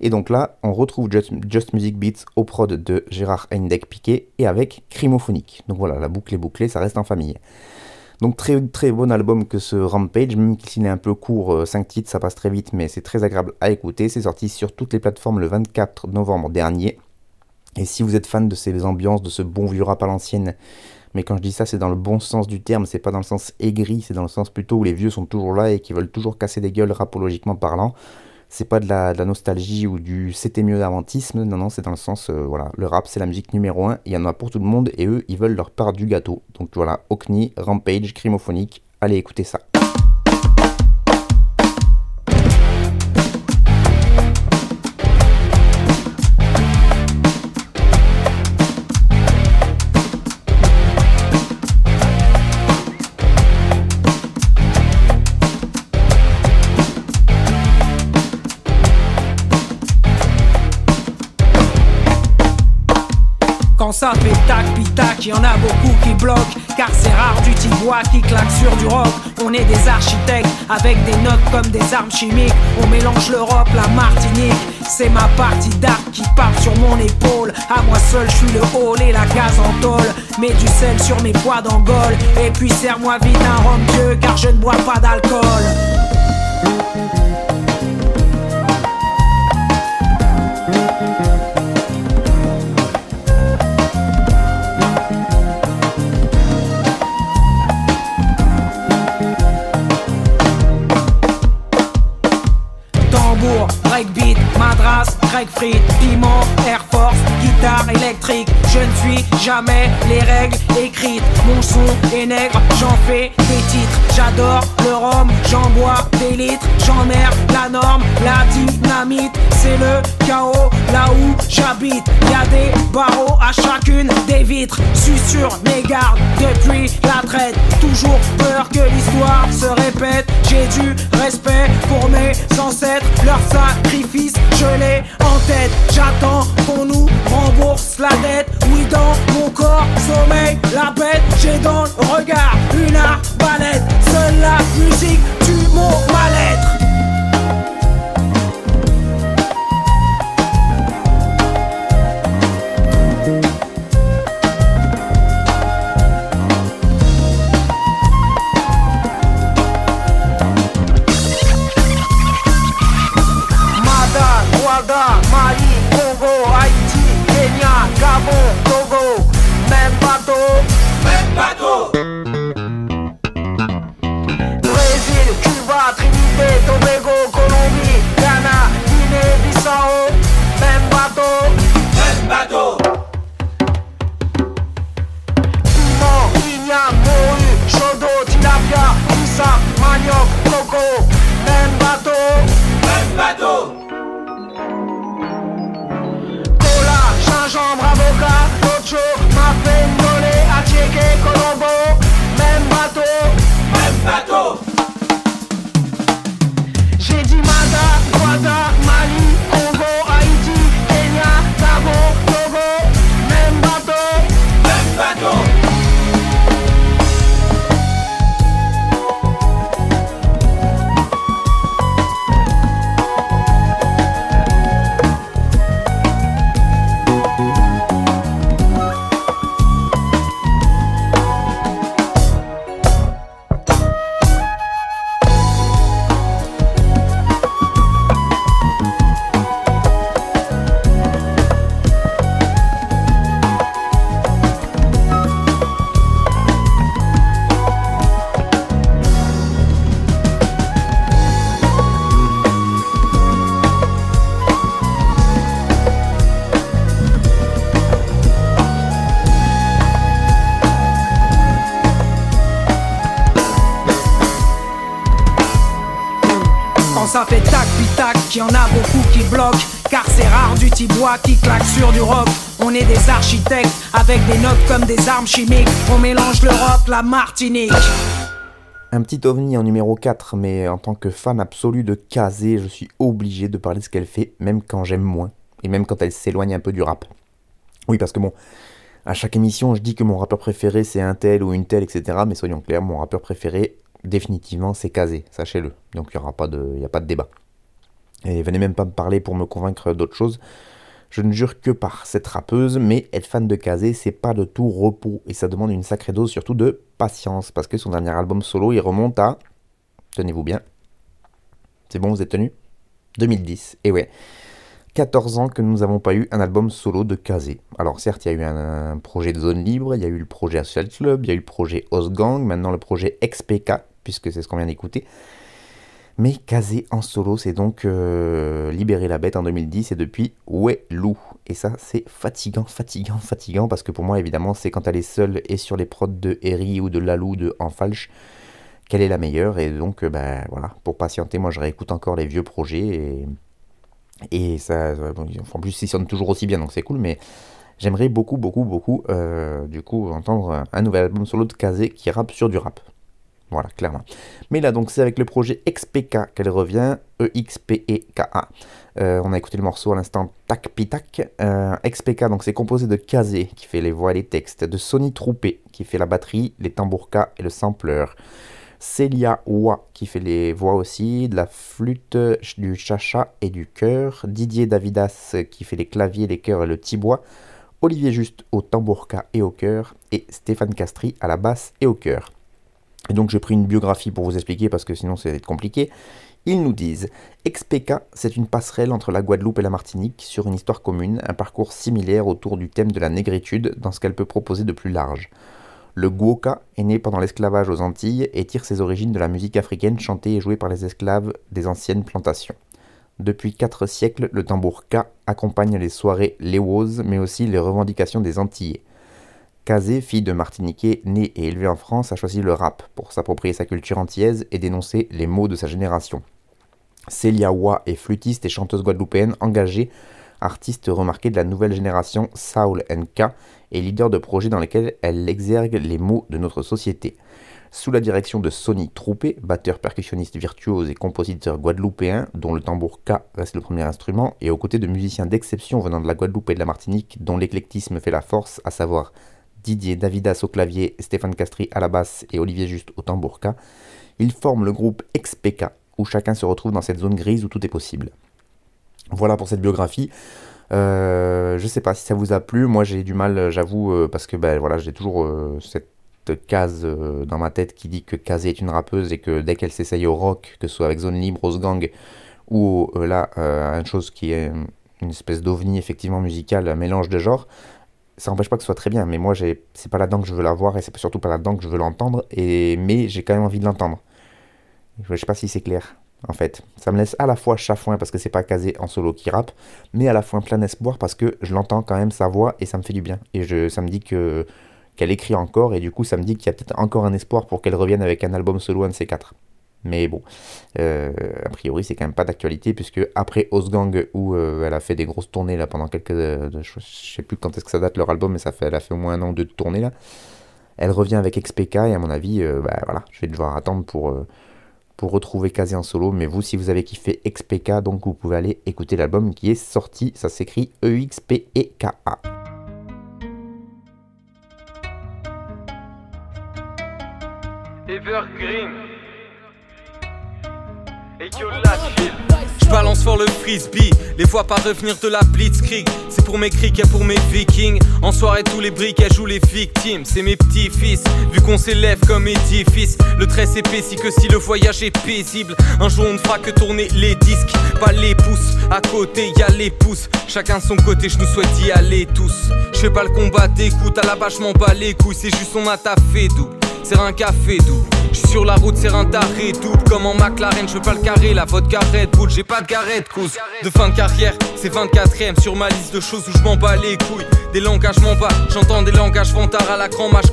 Et donc là, on retrouve Just, Music Beats au prod de Gérard Heindek Piquet et avec Crimophonique. Donc voilà, la boucle est bouclée, ça reste en famille. Donc très bon album que ce Rampage, même s'il est un peu court, 5 euh, titres, ça passe très vite, mais c'est très agréable à écouter. C'est sorti sur toutes les plateformes le 24 novembre dernier. Et si vous êtes fan de ces ambiances, de ce bon vieux rap à l'ancienne, mais quand je dis ça, c'est dans le bon sens du terme, c'est pas dans le sens aigri, c'est dans le sens plutôt où les vieux sont toujours là et qui veulent toujours casser des gueules rapologiquement parlant c'est pas de la, nostalgie ou du c'était mieux d'avantisme, non, non, c'est dans le sens, euh, voilà, le rap c'est la musique numéro un, il y en a pour tout le monde et eux ils veulent leur part du gâteau. Donc voilà, Okni, Rampage, Crimophonique, allez écouter ça. Ça fait tac pitac, y en a beaucoup qui bloquent. Car c'est rare du tibois qui claque sur du rock On est des architectes avec des notes comme des armes chimiques. On mélange l'Europe, la Martinique. C'est ma partie d'art qui part sur mon épaule. À moi seul je suis le hall et la case en tôle. Mets du sel sur mes poids d'Angole Et puis serre-moi vite un rhum vieux car je ne bois pas d'alcool Piment, Air Force, guitare électrique. Je ne suis jamais les règles écrites. Mon son est nègre, j'en fais des titres. J'adore le rhum, j'en bois des litres. J'emmerde la norme, la dynamite. C'est le chaos là où j'habite. Y a des barreaux à chacune des vitres. Suis sur mes gardes depuis la traite. Toujours peur que l'histoire se répète. J'ai du respect pour mes ancêtres. Leur sacrifice, je l'ai en tête. J'attends qu'on nous rembourse la dette. Oui, dans mon corps, sommeil, la bête. J'ai dans le regard une arbalète. La musique tue mon mal-être. Puerto Rico y en a beaucoup qui bloquent, car c'est rare du tibois qui claque sur du rock. On est des architectes avec des notes comme des armes chimiques. On mélange l'Europe, la Martinique. Un petit ovni en numéro 4, mais en tant que fan absolu de Kazé, je suis obligé de parler de ce qu'elle fait, même quand j'aime moins, et même quand elle s'éloigne un peu du rap. Oui, parce que bon, à chaque émission, je dis que mon rappeur préféré c'est un tel ou une telle, etc. Mais soyons clairs, mon rappeur préféré définitivement, c'est casé, sachez-le. Donc il n'y aura pas de débat. Et venez même pas me parler pour me convaincre d'autre chose. Je ne jure que par cette rappeuse, mais être fan de Kazé, c'est pas de tout repos et ça demande une sacrée dose surtout de patience parce que son dernier album solo, il remonte à tenez-vous bien. C'est bon, vous êtes tenus 2010. Et ouais. 14 ans que nous n'avons pas eu un album solo de Kazé. Alors certes, il y a eu un, projet de zone libre, il y a eu le projet Social Club, il y a eu le projet Osgang, maintenant le projet XPK, puisque c'est ce qu'on vient d'écouter. Mais Kazé en solo, c'est donc euh, libéré la bête en 2010 et depuis Ouais Lou. Et ça, c'est fatigant, fatigant, fatigant parce que pour moi, évidemment, c'est quand elle est seule et sur les prods de Eri ou de Lalou de En Falche qu'elle est la meilleure. Et donc, euh, ben voilà, pour patienter, moi je réécoute encore les vieux projets et, ça, en plus, ils sonnent toujours aussi bien donc c'est cool. Mais j'aimerais beaucoup, beaucoup, beaucoup, euh, du coup, entendre un nouvel album solo de Kazé qui rappe sur du rap. Voilà, clairement. Mais là, donc, c'est avec le projet XPK qu'elle revient, E-X-P-E-K-A. Euh, on a écouté le morceau à l'instant Tac Pitac. Euh, XPK, donc, c'est composé de Kazé, qui fait les voix et les textes, de Sony Troupé, qui fait la batterie, les tambourkas et le sampler. Celia Wa, qui fait les voix aussi, de la flûte, du chacha et du chœur. Didier Davidas, qui fait les claviers, les chœurs et le tibois. Olivier Juste au tambourka et au chœur. Et Stéphane Castry à la basse et au chœur. Et donc j'ai pris une biographie pour vous expliquer parce que sinon c'est être compliqué. Ils nous disent XPK, c'est une passerelle entre la Guadeloupe et la Martinique sur une histoire commune, un parcours similaire autour du thème de la négritude dans ce qu'elle peut proposer de plus large. Le Guoka est né pendant l'esclavage aux Antilles et tire ses origines de la musique africaine chantée et jouée par les esclaves des anciennes plantations. Depuis quatre siècles, le tambour K accompagne les soirées léwoses, mais aussi les revendications des Antillais. Kazé, fille de Martiniquais, née et élevée en France, a choisi le rap pour s'approprier sa culture antillaise et dénoncer les mots de sa génération. Célia Wa est flûtiste et chanteuse guadeloupéenne engagée, artiste remarquée de la nouvelle génération Saul K et leader de projets dans lesquels elle exergue les mots de notre société. Sous la direction de Sonny Troupé, batteur percussionniste virtuose et compositeur guadeloupéen, dont le tambour K reste le premier instrument, et aux côtés de musiciens d'exception venant de la Guadeloupe et de la Martinique, dont l'éclectisme fait la force, à savoir Didier Davidas au clavier, Stéphane Castry à la basse et Olivier Juste au tambourka, ils forment le groupe XPK, où chacun se retrouve dans cette zone grise où tout est possible. Voilà pour cette biographie. Euh, je sais pas si ça vous a plu, moi j'ai du mal, j'avoue, euh, parce que ben voilà, j'ai toujours euh, cette case dans ma tête qui dit que Kazé est une rappeuse et que dès qu'elle s'essaye au rock, que ce soit avec Zone Libre, Rose Gang, ou là, une chose qui est une espèce d'ovni effectivement musical, un mélange de genres, ça n'empêche pas que ce soit très bien, mais moi, c'est pas là-dedans que je veux la voir et c'est surtout pas là-dedans que je veux l'entendre, et... mais j'ai quand même envie de l'entendre. Je sais pas si c'est clair, en fait. Ça me laisse à la fois chafouin parce que c'est pas casé en solo qui rappe, mais à la fois plein d'espoir parce que je l'entends quand même sa voix et ça me fait du bien. Et ça me dit que qu'elle écrit encore, et du coup, ça me dit qu'il y a peut-être encore un espoir pour qu'elle revienne avec un album solo, un de ces quatre. Mais bon, euh, a priori, c'est quand même pas d'actualité, puisque après Osgang, où euh, elle a fait des grosses tournées là pendant quelques. Euh, je sais plus quand est-ce que ça date leur album, mais ça fait, elle a fait au moins un an ou deux de tournées là. Elle revient avec XPK, et à mon avis, bah, voilà, je vais devoir attendre pour, pour retrouver Kazé en solo. Mais vous, si vous avez kiffé XPK, donc vous pouvez aller écouter l'album qui est sorti, ça s'écrit E-X-P-E-K-A. Evergreen je balance fort le frisbee, les vois pas revenir de la blitzkrieg. C'est pour mes criques et pour mes vikings. En soirée, tous les briquets jouent les victimes. C'est mes petits-fils, vu qu'on s'élève comme édifice. Le trait s'épaissit que si le voyage est paisible. Un jour, on ne fera que tourner les disques, pas les pouces. À côté, y les pouces. Chacun son côté, je nous souhaite d'y aller tous. Je fais pas le combat d'écoute, à la bâche, m'en bats les couilles. C'est juste on a taffé double. C'est un café doux. Sur la route, c'est un taré double comme en McLaren. Je veux pas le carré, la vodka Red Bull. J'ai pas de garette, cause de fin de carrière. C'est 24ème sur ma liste de choses où je m'en bats les couilles. Des langages m'en bats, j'entends des langages vantards à la grand match.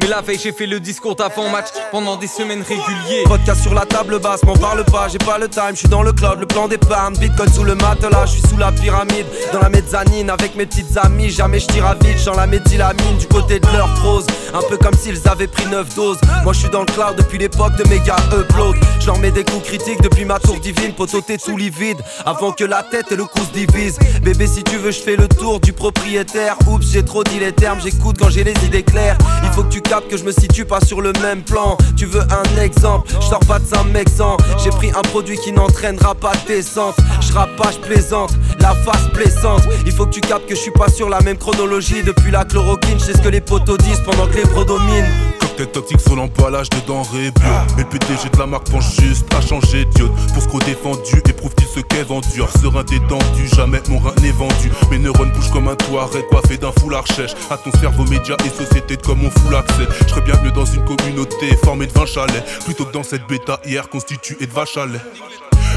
Mais la veille, j'ai fait le discours d'avant-match pendant des semaines réguliers. Vodka sur la table basse, m'en parle pas, j'ai pas le time. J'suis dans le cloud, le plan d'épargne. Bitcoin sous le matelas, j'suis sous la pyramide. Dans la mezzanine avec mes petites amies. Jamais j'tire à vite, j'en la méthylamine du côté de leur prose. Un peu comme s'ils avaient pris 9 doses. Moi, j'suis dans le cloud depuis l'époque de méga upload. Je leur mets des coups critiques depuis ma tour divine. Poto t'es tout livide avant que la tête et le cou se divisent. Bébé, si tu veux, je fais le tour du propriétaire. Oups, j'ai trop dit les termes, j'écoute quand j'ai les idées claires. Il faut que tu captes que je me situe pas sur le même plan. Tu veux un exemple, je sors pas de un mec sans. J'ai pris un produit qui n'entraînera pas de descente. Je pas, plaisante, la face plaisante. Il faut que tu captes que je suis pas sur la même chronologie. Depuis la chloroquine, je sais ce que les potos disent pendant que les bros dominent. Cocktail toxique sur l'emballage de Mais le PDG de la marque pense juste à changer d'iode. Pour ce qu'on défendu, éprouve-t-il ce qu'est vendu. Serein détendu, jamais mon rein n'est vendu. Mes neurones bougent comme un toit coiffé d'un foulard chèche. À ton cerveau, média et société de comme on fout l'accès. Je serais bien mieux dans une communauté formée de 20 chalets. Plutôt que dans cette bêta hier constituée de vaches à.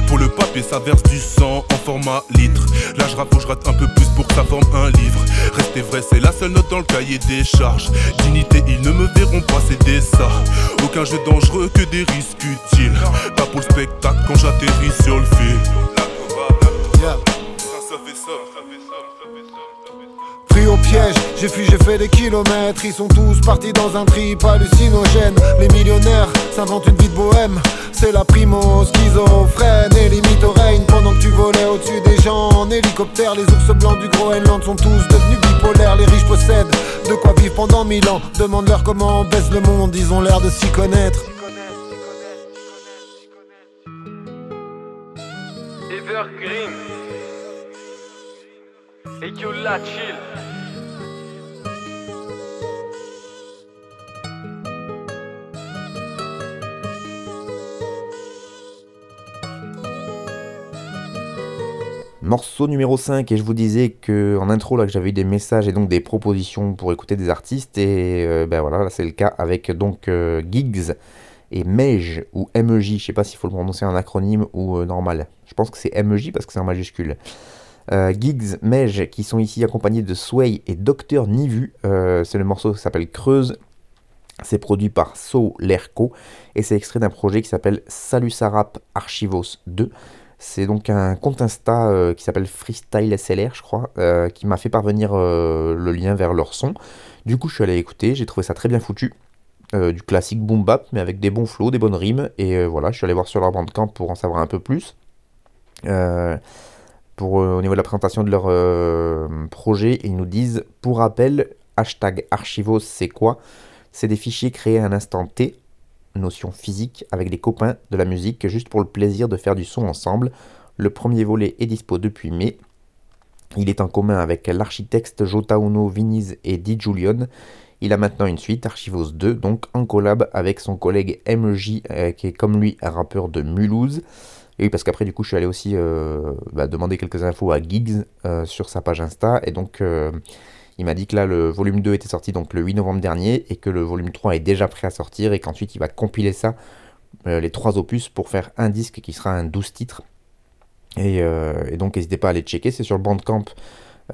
Pour le papier, ça verse du sang en format litre. Là, je je rate un peu plus pour que ça forme un livre. Restez vrai, c'est la seule note dans le cahier des charges. Dignité, ils ne me verront pas céder ça. Aucun jeu dangereux que des risques utiles. Pas pour le spectacle quand j'atterris sur le fil. Pris au piège, j'ai fui, j'ai fait des kilomètres. Ils sont tous partis dans un trip hallucinogène. Les millionnaires s'inventent une vie de bohème. C'est la primo schizophrène et limite au règne pendant que tu volais au-dessus des gens en hélicoptère. Les ours blancs du Groenland sont tous devenus bipolaires. Les riches possèdent de quoi vivre pendant mille ans. Demande-leur comment on baisse le monde, ils ont l'air de s'y connaître. Evergreen et la chill. Morceau numéro 5 et je vous disais que en intro là que j'avais eu des messages et donc des propositions pour écouter des artistes et euh, ben voilà là c'est le cas avec donc euh, Giggs et Mej ou MEJ, je sais pas s'il faut le prononcer en acronyme ou euh, normal. Je pense que c'est MEJ parce que c'est en majuscule. Giggs, Mej qui sont ici accompagnés de Sway et Docteur Nivu. c'est le morceau qui s'appelle Creuse. C'est produit par So Lerco et c'est extrait d'un projet qui s'appelle Salut Sarap Archivos 2. C'est donc un compte Insta euh, qui s'appelle Freestyle SLR, je crois, euh, qui m'a fait parvenir euh, le lien vers leur son. Du coup, je suis allé écouter, j'ai trouvé ça très bien foutu. du classique boom bap, mais avec des bons flows, des bonnes rimes. Et voilà, je suis allé voir sur leur bandcamp pour en savoir un peu plus. pour, au niveau de la présentation de leur projet, ils nous disent Pour rappel, hashtag archivos, c'est quoi? C'est des fichiers créés à un instant T notion physique avec des copains de la musique juste pour le plaisir de faire du son ensemble. Le premier volet est dispo depuis mai. Il est en commun avec l'architecte Jota Uno Viniz et Di Julian. Il a maintenant une suite, Archivos 2, donc en collab avec son collègue MJ, euh, qui est comme lui un rappeur de Mulhouse. Et oui, parce qu'après, du coup, je suis allé aussi euh, bah, demander quelques infos à Giggs euh, sur sa page Insta. Et donc, il m'a dit que là, le volume 2 était sorti le 8 novembre dernier et que le volume 3 est déjà prêt à sortir et qu'ensuite il va compiler ça, euh, les trois opus, pour faire un disque qui sera un 12 titres. Euh, et, donc n'hésitez pas à aller checker, c'est sur le Bandcamp.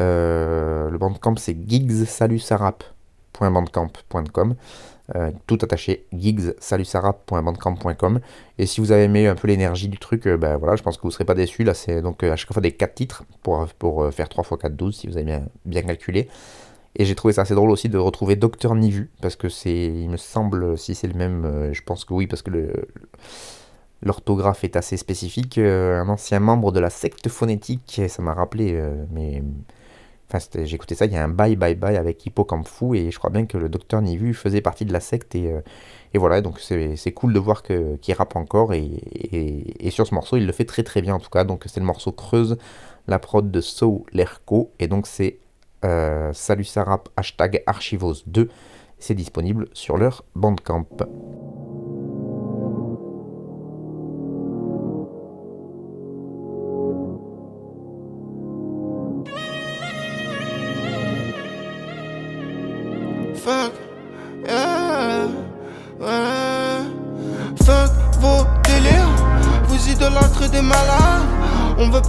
Euh, le Bandcamp c'est gigssalutsarap.bandcamp.com. Euh, tout attaché, gigssalutsarap.bandcamp.com. Et si vous avez aimé un peu l'énergie du truc, euh, ben voilà, je pense que vous ne serez pas déçus. Là, c'est donc euh, à chaque fois des 4 titres pour, pour faire 3 x 4, 12 si vous avez bien, bien calculé. Et j'ai trouvé ça assez drôle aussi de retrouver Docteur Nivu, parce que c'est, il me semble, si c'est le même, je pense que oui, parce que l'orthographe est assez spécifique. un ancien membre de la secte phonétique, ça m'a rappelé mais Enfin, j'ai ça, il y a un bye bye bye avec Hippocampe Fou et je crois bien que le docteur Nivu faisait partie de la secte et, euh, voilà, donc c'est cool de voir qu'il rappe encore et, et, sur ce morceau il le fait très très bien en tout cas, donc c'est le morceau Creuse, la prod de So Lerco et donc c'est euh, Salut Sarap hashtag Archivos 2, c'est disponible sur leur bandcamp.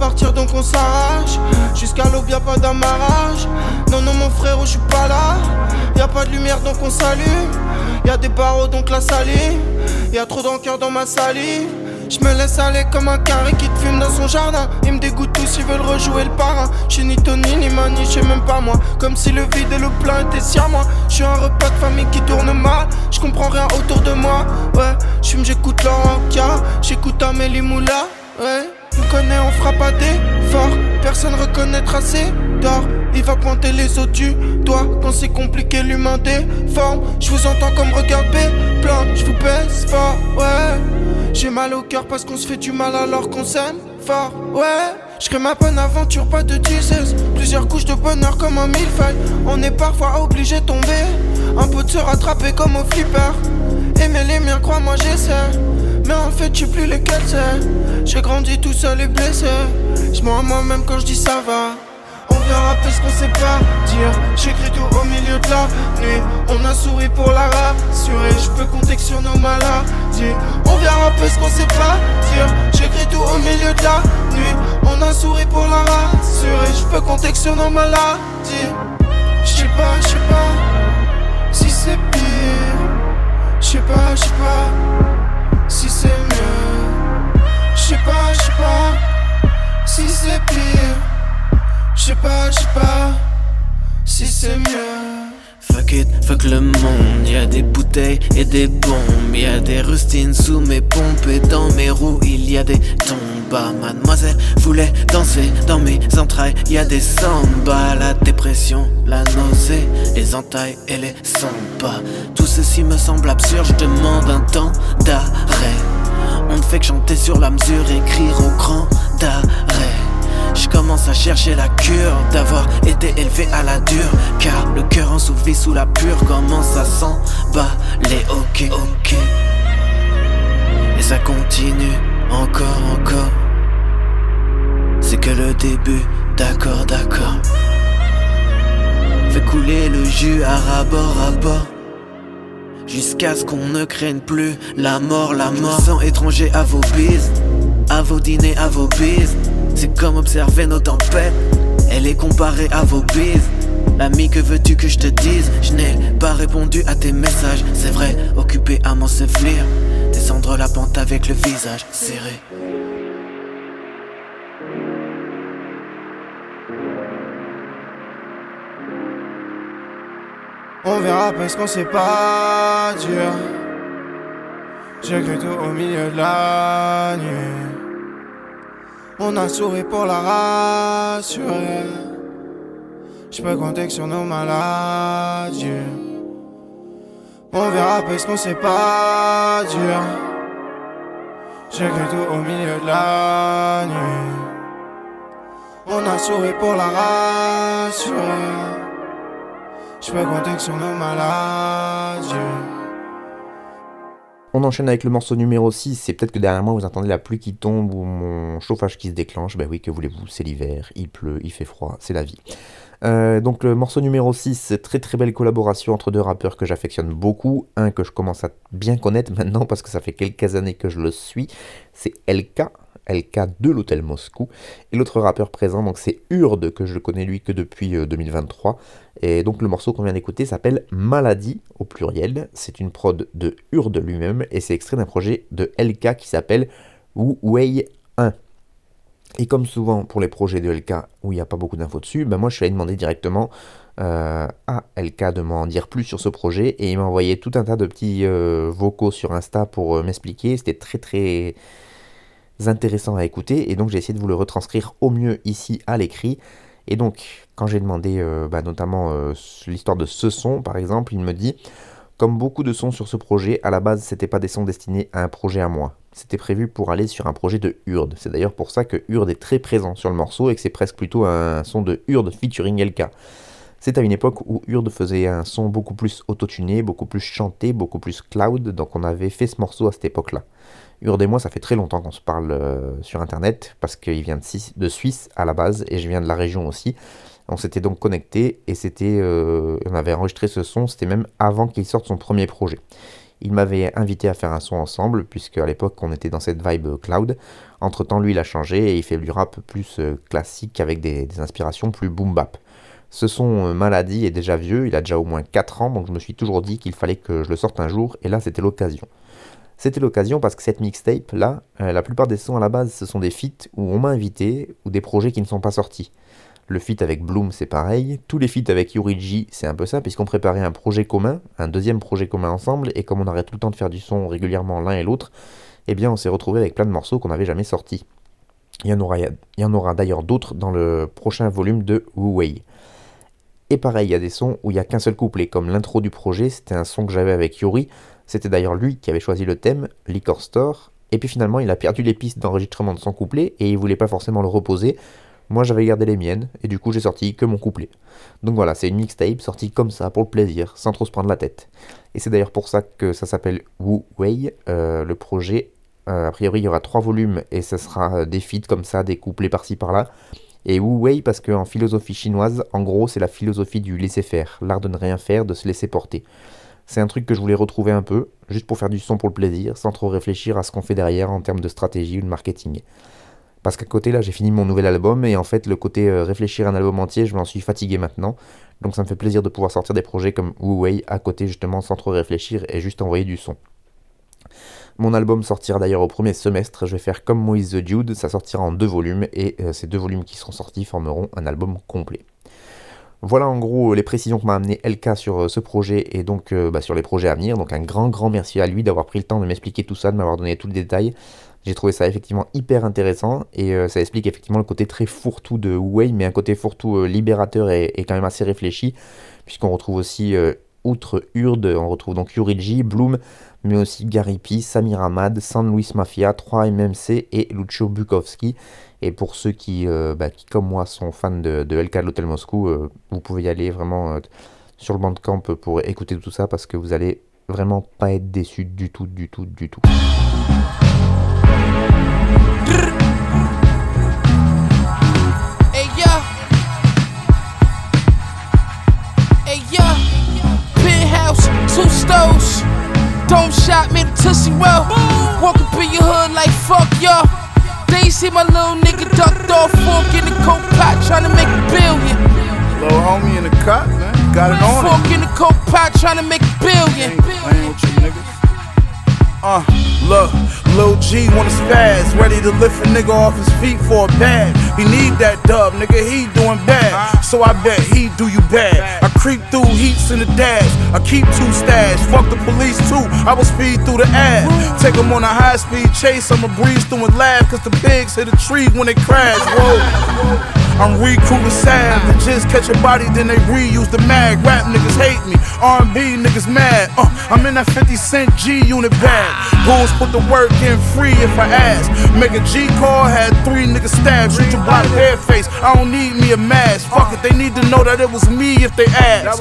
Donc on s'arrache Jusqu'à l'aube y'a pas d'amarrage Non non mon frère je suis pas là Y'a pas de lumière donc on s'allume Y'a des barreaux donc la saline Y'a trop d'encœur dans ma salive Je me laisse aller comme un carré qui te fume dans son jardin. Ils me dégoûtent tous, ils veulent rejouer le parrain. J'suis ni Tony ni Mani, j'sais même pas moi. Comme si le vide et le plein étaient à moi. J'suis un repas de famille qui tourne mal. J'comprends rien autour de moi. Ouais, j'fume, j'écoute Laurent J'écoute Amélie Moula. Ouais, on fera pas d'efforts. Personne reconnaîtra ses d'or. Il va pointer les autres du doigt quand c'est compliqué, l'humain déforme. Je vous entends comme regarder plein, je vous baisse fort, ouais. J'ai mal au cœur parce qu'on se fait du mal alors qu'on s'aime fort, ouais. Je ma bonne aventure, pas de Jesus. Plusieurs couches de bonheur comme un millefeuille. On est parfois obligé de tomber. Un peu de se rattraper comme au flipper. Aimer les miens, crois-moi, j'essaie. Mais en fait, sais plus lesquels c'est. J'ai grandi tout seul et blessé. Je moi-même quand je dis ça va. On rappeler ce qu'on sait pas dire. J'écris tout au milieu de la nuit. On a souri pour la rassurer. Je peux compter que sur nos maladies. On rappeler ce qu'on sait pas dire. J'écris tout au milieu de la nuit. On a souri pour la rassurer. Je peux compter que sur nos maladies. J'sais pas, j'sais pas si c'est pire. J'sais pas, j'sais pas si c'est mieux. J'sais pas, j'sais pas si c'est pire. Je sais pas, je sais pas si c'est mieux. Fuck it, fuck le monde, y a des bouteilles et des bombes, y a des rustines sous mes pompes et dans mes roues il y a des tombes. Mademoiselle voulait danser dans mes entrailles, y a des samba, la dépression, la nausée, les entailles et les samba. Tout ceci me semble absurde, je demande un temps d'arrêt. On ne fait que chanter sur la mesure, écrire au grand d'arrêt. Je commence à chercher la cure d'avoir été élevé à la dure Car le cœur ensoufflé sous la pure commence à s'emballer Ok, ok. Et ça continue encore, encore. C'est que le début, d'accord, d'accord. Fais couler le jus à rabord, à bord Jusqu'à ce qu'on ne craigne plus la mort, la mort Sans étranger à vos bises À vos dîners, à vos bises c'est comme observer nos tempêtes. Elle est comparée à vos bises. L'ami, que veux-tu que je te dise? Je n'ai pas répondu à tes messages. C'est vrai, occupé à m'ensevelir. Descendre la pente avec le visage serré. On verra parce qu'on sait pas dur. J'écris tout au milieu de la nuit. On a souri pour la rassurer. Je peux compter sur nos maladies. On verra parce qu'on sait pas dur. J'écris tout au milieu de la nuit. On a souri pour la rassurer. Je peux compter sur. On enchaîne avec le morceau numéro 6, c'est peut-être que derrière moi vous entendez la pluie qui tombe ou mon chauffage qui se déclenche, ben oui que voulez-vous, c'est l'hiver, il pleut, il fait froid, c'est la vie. Euh, donc le morceau numéro 6, très très belle collaboration entre deux rappeurs que j'affectionne beaucoup, un que je commence à bien connaître maintenant parce que ça fait quelques années que je le suis, c'est LK, LK de l'Hôtel Moscou. Et l'autre rappeur présent, donc c'est Urde, que je connais lui que depuis 2023. Euh, Et donc le morceau qu'on vient d'écouter s'appelle Maladie, au pluriel. C'est une prod de Urde lui-même, et c'est extrait d'un projet de LK qui s'appelle Wu Wei 1. Et comme souvent pour les projets de LK où il n'y a pas beaucoup d'infos dessus, ben moi je suis allé demander directement euh, à LK de m'en dire plus sur ce projet et il m'a envoyé tout un tas de petits euh, vocaux sur Insta pour m'expliquer. C'était très très intéressant à écouter et donc j'ai essayé de vous le retranscrire au mieux ici à l'écrit. Et donc quand j'ai demandé euh, bah, notamment euh, l'histoire de ce son par exemple, il me dit comme beaucoup de sons sur ce projet, à la base c'était pas des sons destinés à un projet à moi. C'était prévu pour aller sur un projet de Urde. C'est d'ailleurs pour ça que Urde est très présent sur le morceau et que c'est presque plutôt un son de Urde featuring LK. C'est à une époque où Urde faisait un son beaucoup plus autotuné, beaucoup plus chanté, beaucoup plus cloud, donc on avait fait ce morceau à cette époque-là. Urde et moi, ça fait très longtemps qu'on se parle euh, sur internet parce qu'il vient de, Suisse à la base et je viens de la région aussi. On s'était donc connecté et c'était, euh, on avait enregistré ce son, c'était même avant qu'il sorte son premier projet. Il m'avait invité à faire un son ensemble puisque à l'époque on était dans cette vibe cloud. Entre temps, lui il a changé et il fait du rap plus euh, classique avec des, des, inspirations plus boom bap. Ce son Maladie est déjà vieux, il a déjà au moins 4 ans donc je me suis toujours dit qu'il fallait que je le sorte un jour et là c'était l'occasion. C'était l'occasion parce que cette mixtape là, euh, la plupart des sons à la base ce sont des feats où on m'a invité ou des projets qui ne sont pas sortis. Le feat avec Bloom c'est pareil, tous les feats avec Yuriji c'est un peu ça puisqu'on préparait un projet commun, un deuxième projet commun ensemble et comme on arrête tout le temps de faire du son régulièrement l'un et l'autre, eh bien on s'est retrouvé avec plein de morceaux qu'on n'avait jamais sortis. Il y en aura, aura d'ailleurs d'autres dans le prochain volume de Wu Wei. Et pareil, il y a des sons où il n'y a qu'un seul couplet, comme l'intro du projet, c'était un son que j'avais avec Yuri, c'était d'ailleurs lui qui avait choisi le thème, Liquor Store, et puis finalement il a perdu les pistes d'enregistrement de son couplet et il voulait pas forcément le reposer. Moi j'avais gardé les miennes et du coup j'ai sorti que mon couplet. Donc voilà, c'est une mixtape sortie comme ça pour le plaisir, sans trop se prendre la tête. Et c'est d'ailleurs pour ça que ça s'appelle Wu Wei, euh, le projet. Euh, a priori il y aura trois volumes et ça sera euh, des feats comme ça, des couplets par-ci par-là. Et Wu Wei parce qu'en philosophie chinoise, en gros c'est la philosophie du laisser faire, l'art de ne rien faire, de se laisser porter. C'est un truc que je voulais retrouver un peu, juste pour faire du son pour le plaisir, sans trop réfléchir à ce qu'on fait derrière en termes de stratégie ou de marketing. Parce qu'à côté, là, j'ai fini mon nouvel album, et en fait, le côté euh, réfléchir à un album entier, je m'en suis fatigué maintenant. Donc ça me fait plaisir de pouvoir sortir des projets comme Wu à côté, justement, sans trop réfléchir et juste envoyer du son. Mon album sortira d'ailleurs au premier semestre, je vais faire comme Moïse the Dude, ça sortira en deux volumes, et euh, ces deux volumes qui seront sortis formeront un album complet. Voilà en gros les précisions que m'a amené LK sur euh, ce projet et donc euh, bah, sur les projets à venir. Donc un grand grand merci à lui d'avoir pris le temps de m'expliquer tout ça, de m'avoir donné tout le détail. J'ai trouvé ça effectivement hyper intéressant et euh, ça explique effectivement le côté très fourre-tout de Way, mais un côté fourre-tout libérateur et, quand même assez réfléchi, puisqu'on retrouve aussi, outre Urde, on retrouve donc Yuriji, Bloom, mais aussi Gary P, Samir Ahmad, San Luis Mafia, 3MMC et Lucio Bukowski. Et pour ceux qui, euh, bah, qui, comme moi, sont fans de, de LK de l'Hôtel Moscou, euh, vous pouvez y aller vraiment euh, sur le bandcamp pour écouter tout ça parce que vous allez vraiment pas être déçus du tout, du tout, du tout. Don't me Roll. Walk like fuck. They see my little nigga ducked off, fork in the coke pot, trying to make a billion. Little homie in the cut, man. Got it on Fork in the coke pot, trying to make a billion. Playing with you niggas. Uh, look, Lil G wanna spaz, ready to lift a nigga off his feet for a bag. He need that dub, nigga, he doing bad. So I bet he do you bad. I creep through heats in the dash, I keep two stash. Fuck the police too, I will speed through the ad. Take them on a high speed chase, I'ma breeze through and laugh, cause the pigs hit a tree when they crash. Whoa. I'm recruiting savages, catch a body, then they reuse the mag. Rap niggas hate me, R&B niggas mad. Uh, I'm in that 50 cent G unit bag. Bulls put the work in free if I ask. Make a G call, had three niggas stabbed. Shoot your block head face. I don't need me a mask. Fuck it, they need to know that it was me if they ask.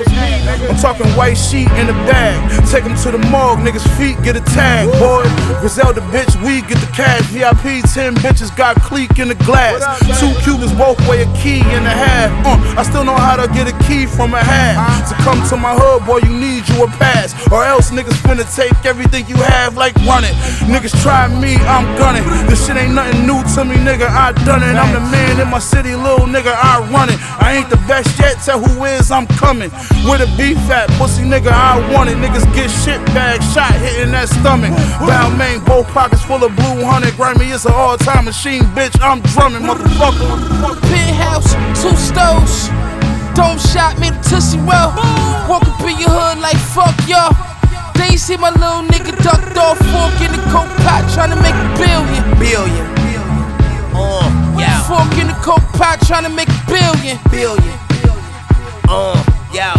I'm talking white sheet in the bag. Take them to the morgue, niggas' feet get a tag. Boy, Griselda bitch, we get the cash. VIP 10 bitches got clique in the glass. Two Cubans both way a key and a half. Uh, I still know how to get a key from a hat. To come to my hood, boy, you need you a pass. Or else niggas finna take everything you have like running. Niggas try me, I'm gunning. This shit ain't nothing new to me, nigga. I done it. I'm the man in my city, little nigga. I run it. I ain't the best yet. Tell who is, I'm coming. With a beef fat pussy nigga, I want it. Niggas get shit bag shot hitting that stomach. Balmain, both pockets full of blue honey. Grammy, it's an all time machine, bitch. I'm drumming, motherfucker. Penthouse, two stoves. Don't shot me the Tootsie Roll. Walk up in your hood like fuck y'all. They see my little nigga ducked off, fork in the coke pot, trying to make a billion. Billion. Uh, yeah. Fork in the coke pot, trying to make a billion. Billion. Uh, yeah.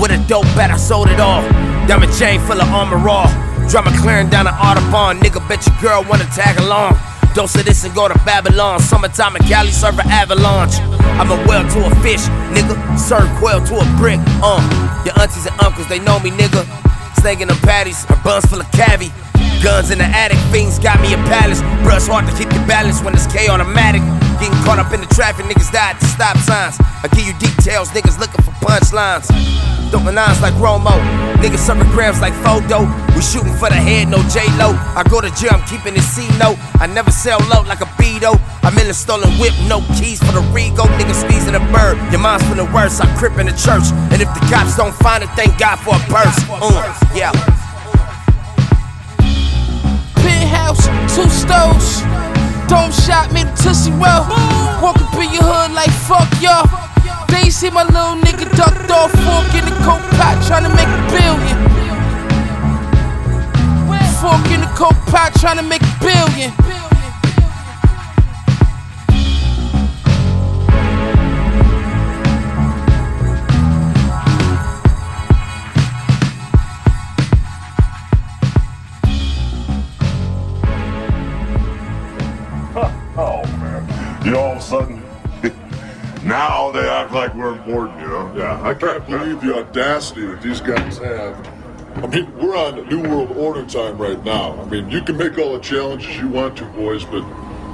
With a dope bet, I sold it all. Diamond chain full of armor raw. Drama clearing down the Audubon. Nigga, bet your girl wanna tag along. Dose of this and go to Babylon. Summertime in Cali, serve an avalanche. I'm a well to a fish, nigga. Serve quail to a brick. Uh, your aunties and uncles, they know me, nigga. Snaking them patties, her buns full of cavi. Guns in the attic, fiends got me a palace. Bruh, hard to keep your balance when it's K automatic. Getting caught up in the traffic, niggas died the stop signs. I give you details, niggas looking for punchlines. Dumping nines like Romo, niggas serving grams like Fodo. We shooting for the head, no J Lo. I go to jail, I'm keeping it C note. I never sell low like a Beto. I'm in a stolen whip, no keys for the Rego. Niggas squeezing a bird. Your mom's for the worst, I crip in the church. And if the cops don't find it, thank God for a purse. Uh, yeah. penthouse, two stoves. Dome shot made a tussie well. Walk up in your hood like fuck y'all. They see my little nigga ducked off, fork in the coke pot, trying to make a billion. Fork in the coke pot, trying to make a billion. oh man. You all of a sudden, now they act like we're important, you know? Yeah, I can't believe the audacity that these guys have. I mean, we're on New World Order time right now. I mean, you can make all the challenges you want to, boys, but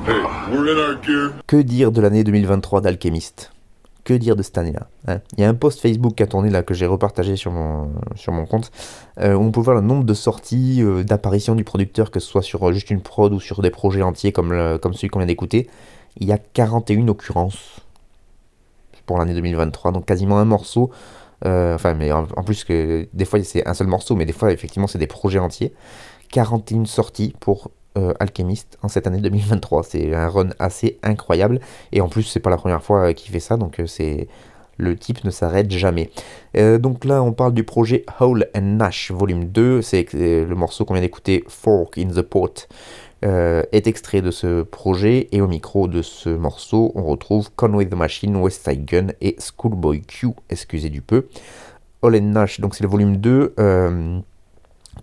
hey, we're in our gear. Que dire de l'année 2023 d'Alchemist? Que dire de cette année-là hein? Il y a un post Facebook qui a tourné là que j'ai repartagé sur mon, sur mon compte euh, où on peut voir le nombre de sorties, euh, d'apparitions du producteur, que ce soit sur euh, juste une prod ou sur des projets entiers comme, le- comme celui qu'on vient d'écouter. Il y a 41 occurrences pour l'année 2023, donc quasiment un morceau. euh, enfin, mais en, plus que des fois c'est un seul morceau, mais des fois effectivement c'est des projets entiers. 41 sorties pour euh, Alchemist en cette année 2023. C'est un run assez incroyable. Et en plus, c'est pas la première fois euh, qu'il fait ça, donc c'est le type ne s'arrête jamais. Donc là, on parle du projet Hole and Nash Volume 2. C'est le morceau qu'on vient d'écouter, Fork in the Pot, euh, est extrait de ce projet. Et au micro de ce morceau, on retrouve Conway the Machine, West Side Gun et Schoolboy Q, excusez du peu. And Nash, donc c'est le volume 2. euh,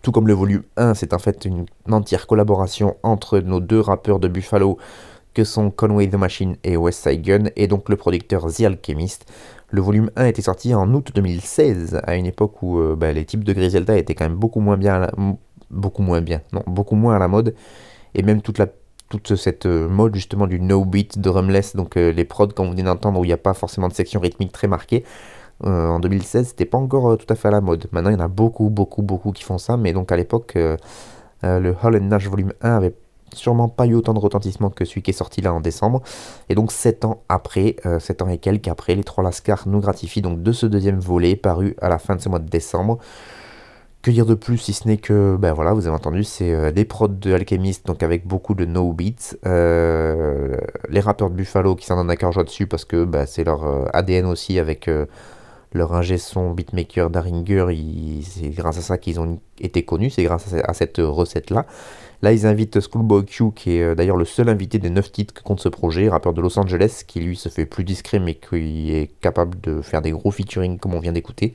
tout comme le volume 1, c'est en fait une entière collaboration entre nos deux rappeurs de Buffalo que sont Conway the Machine et West Side Gun, et donc le producteur The Alchemist. Le volume 1 était sorti en août 2016, à une époque où euh, bah, les types de Griselda étaient quand même beaucoup moins bien, beaucoup moins bien, non, beaucoup moins à la mode, et même toute la toute cette euh, mode justement du no beat drumless, donc euh, les prods qu'on venait d'entendre où il n'y a pas forcément de section rythmique très marquée, euh, en 2016, c'était pas encore tout à fait à la mode. Maintenant, il y en a beaucoup, beaucoup, beaucoup qui font ça, mais donc à l'époque, le Hall and Nash Volume 1 avait sûrement pas eu autant de retentissement que celui qui est sorti là en décembre. Et donc 7 ans après, 7 ans et quelques après, les trois Lascars nous gratifient donc de ce deuxième volet paru à la fin de ce mois de décembre. Que dire de plus si ce n'est que, ben voilà, vous avez entendu, c'est euh, des prods de Alchemist, donc avec beaucoup de no beats. Euh, les rappeurs de Buffalo qui s'en donnent joie dessus parce que bah, c'est leur euh, ADN aussi avec leur ingé son beatmaker Daringer. C'est grâce à ça qu'ils ont été connus, c'est grâce à, cette recette-là. Là, ils invitent Schoolboy Q, qui est d'ailleurs le seul invité des 9 titres que compte ce projet, rappeur de Los Angeles, qui lui se fait plus discret mais qui est capable de faire des gros featuring comme on vient d'écouter.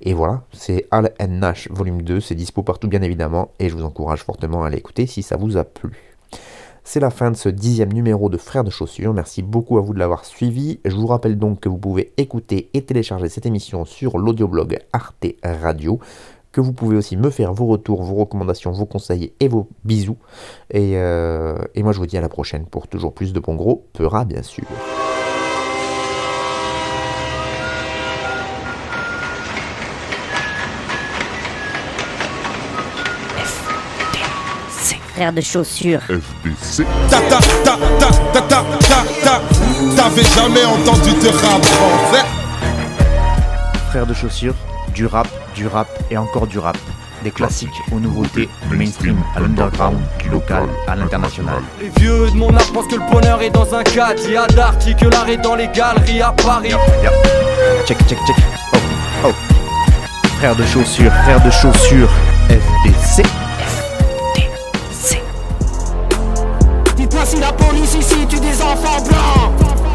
Et voilà, c'est Al and Nash volume 2, c'est dispo partout bien évidemment, et je vous encourage fortement à l'écouter si ça vous a plu. C'est la fin de ce dixième numéro de Frères de Chaussures. Merci beaucoup à vous de l'avoir suivi. Je vous rappelle donc que vous pouvez écouter et télécharger cette émission sur l'audioblog Arte Radio. Que vous pouvez aussi me faire vos retours, vos recommandations, vos conseils et vos bisous. Et, euh, moi je vous dis à la prochaine pour toujours plus de bons gros Peura bien sûr. Frère de chaussures. FBC. Ta ta ta ta ta ta ta ta T'avais jamais entendu de rap français Frères de chaussures, du rap, du rap et encore du rap. Des classiques aux nouveautés, du mainstream à l'underground, du local à l'international. Les vieux de mon âge pensent que le bonheur est dans un cadre. Il y a d'Arty que l'art est dans les galeries à Paris. Check, check, check. Oh, oh. Frères de chaussures, frères de chaussures, FDC. Si la police ici tue des enfants blancs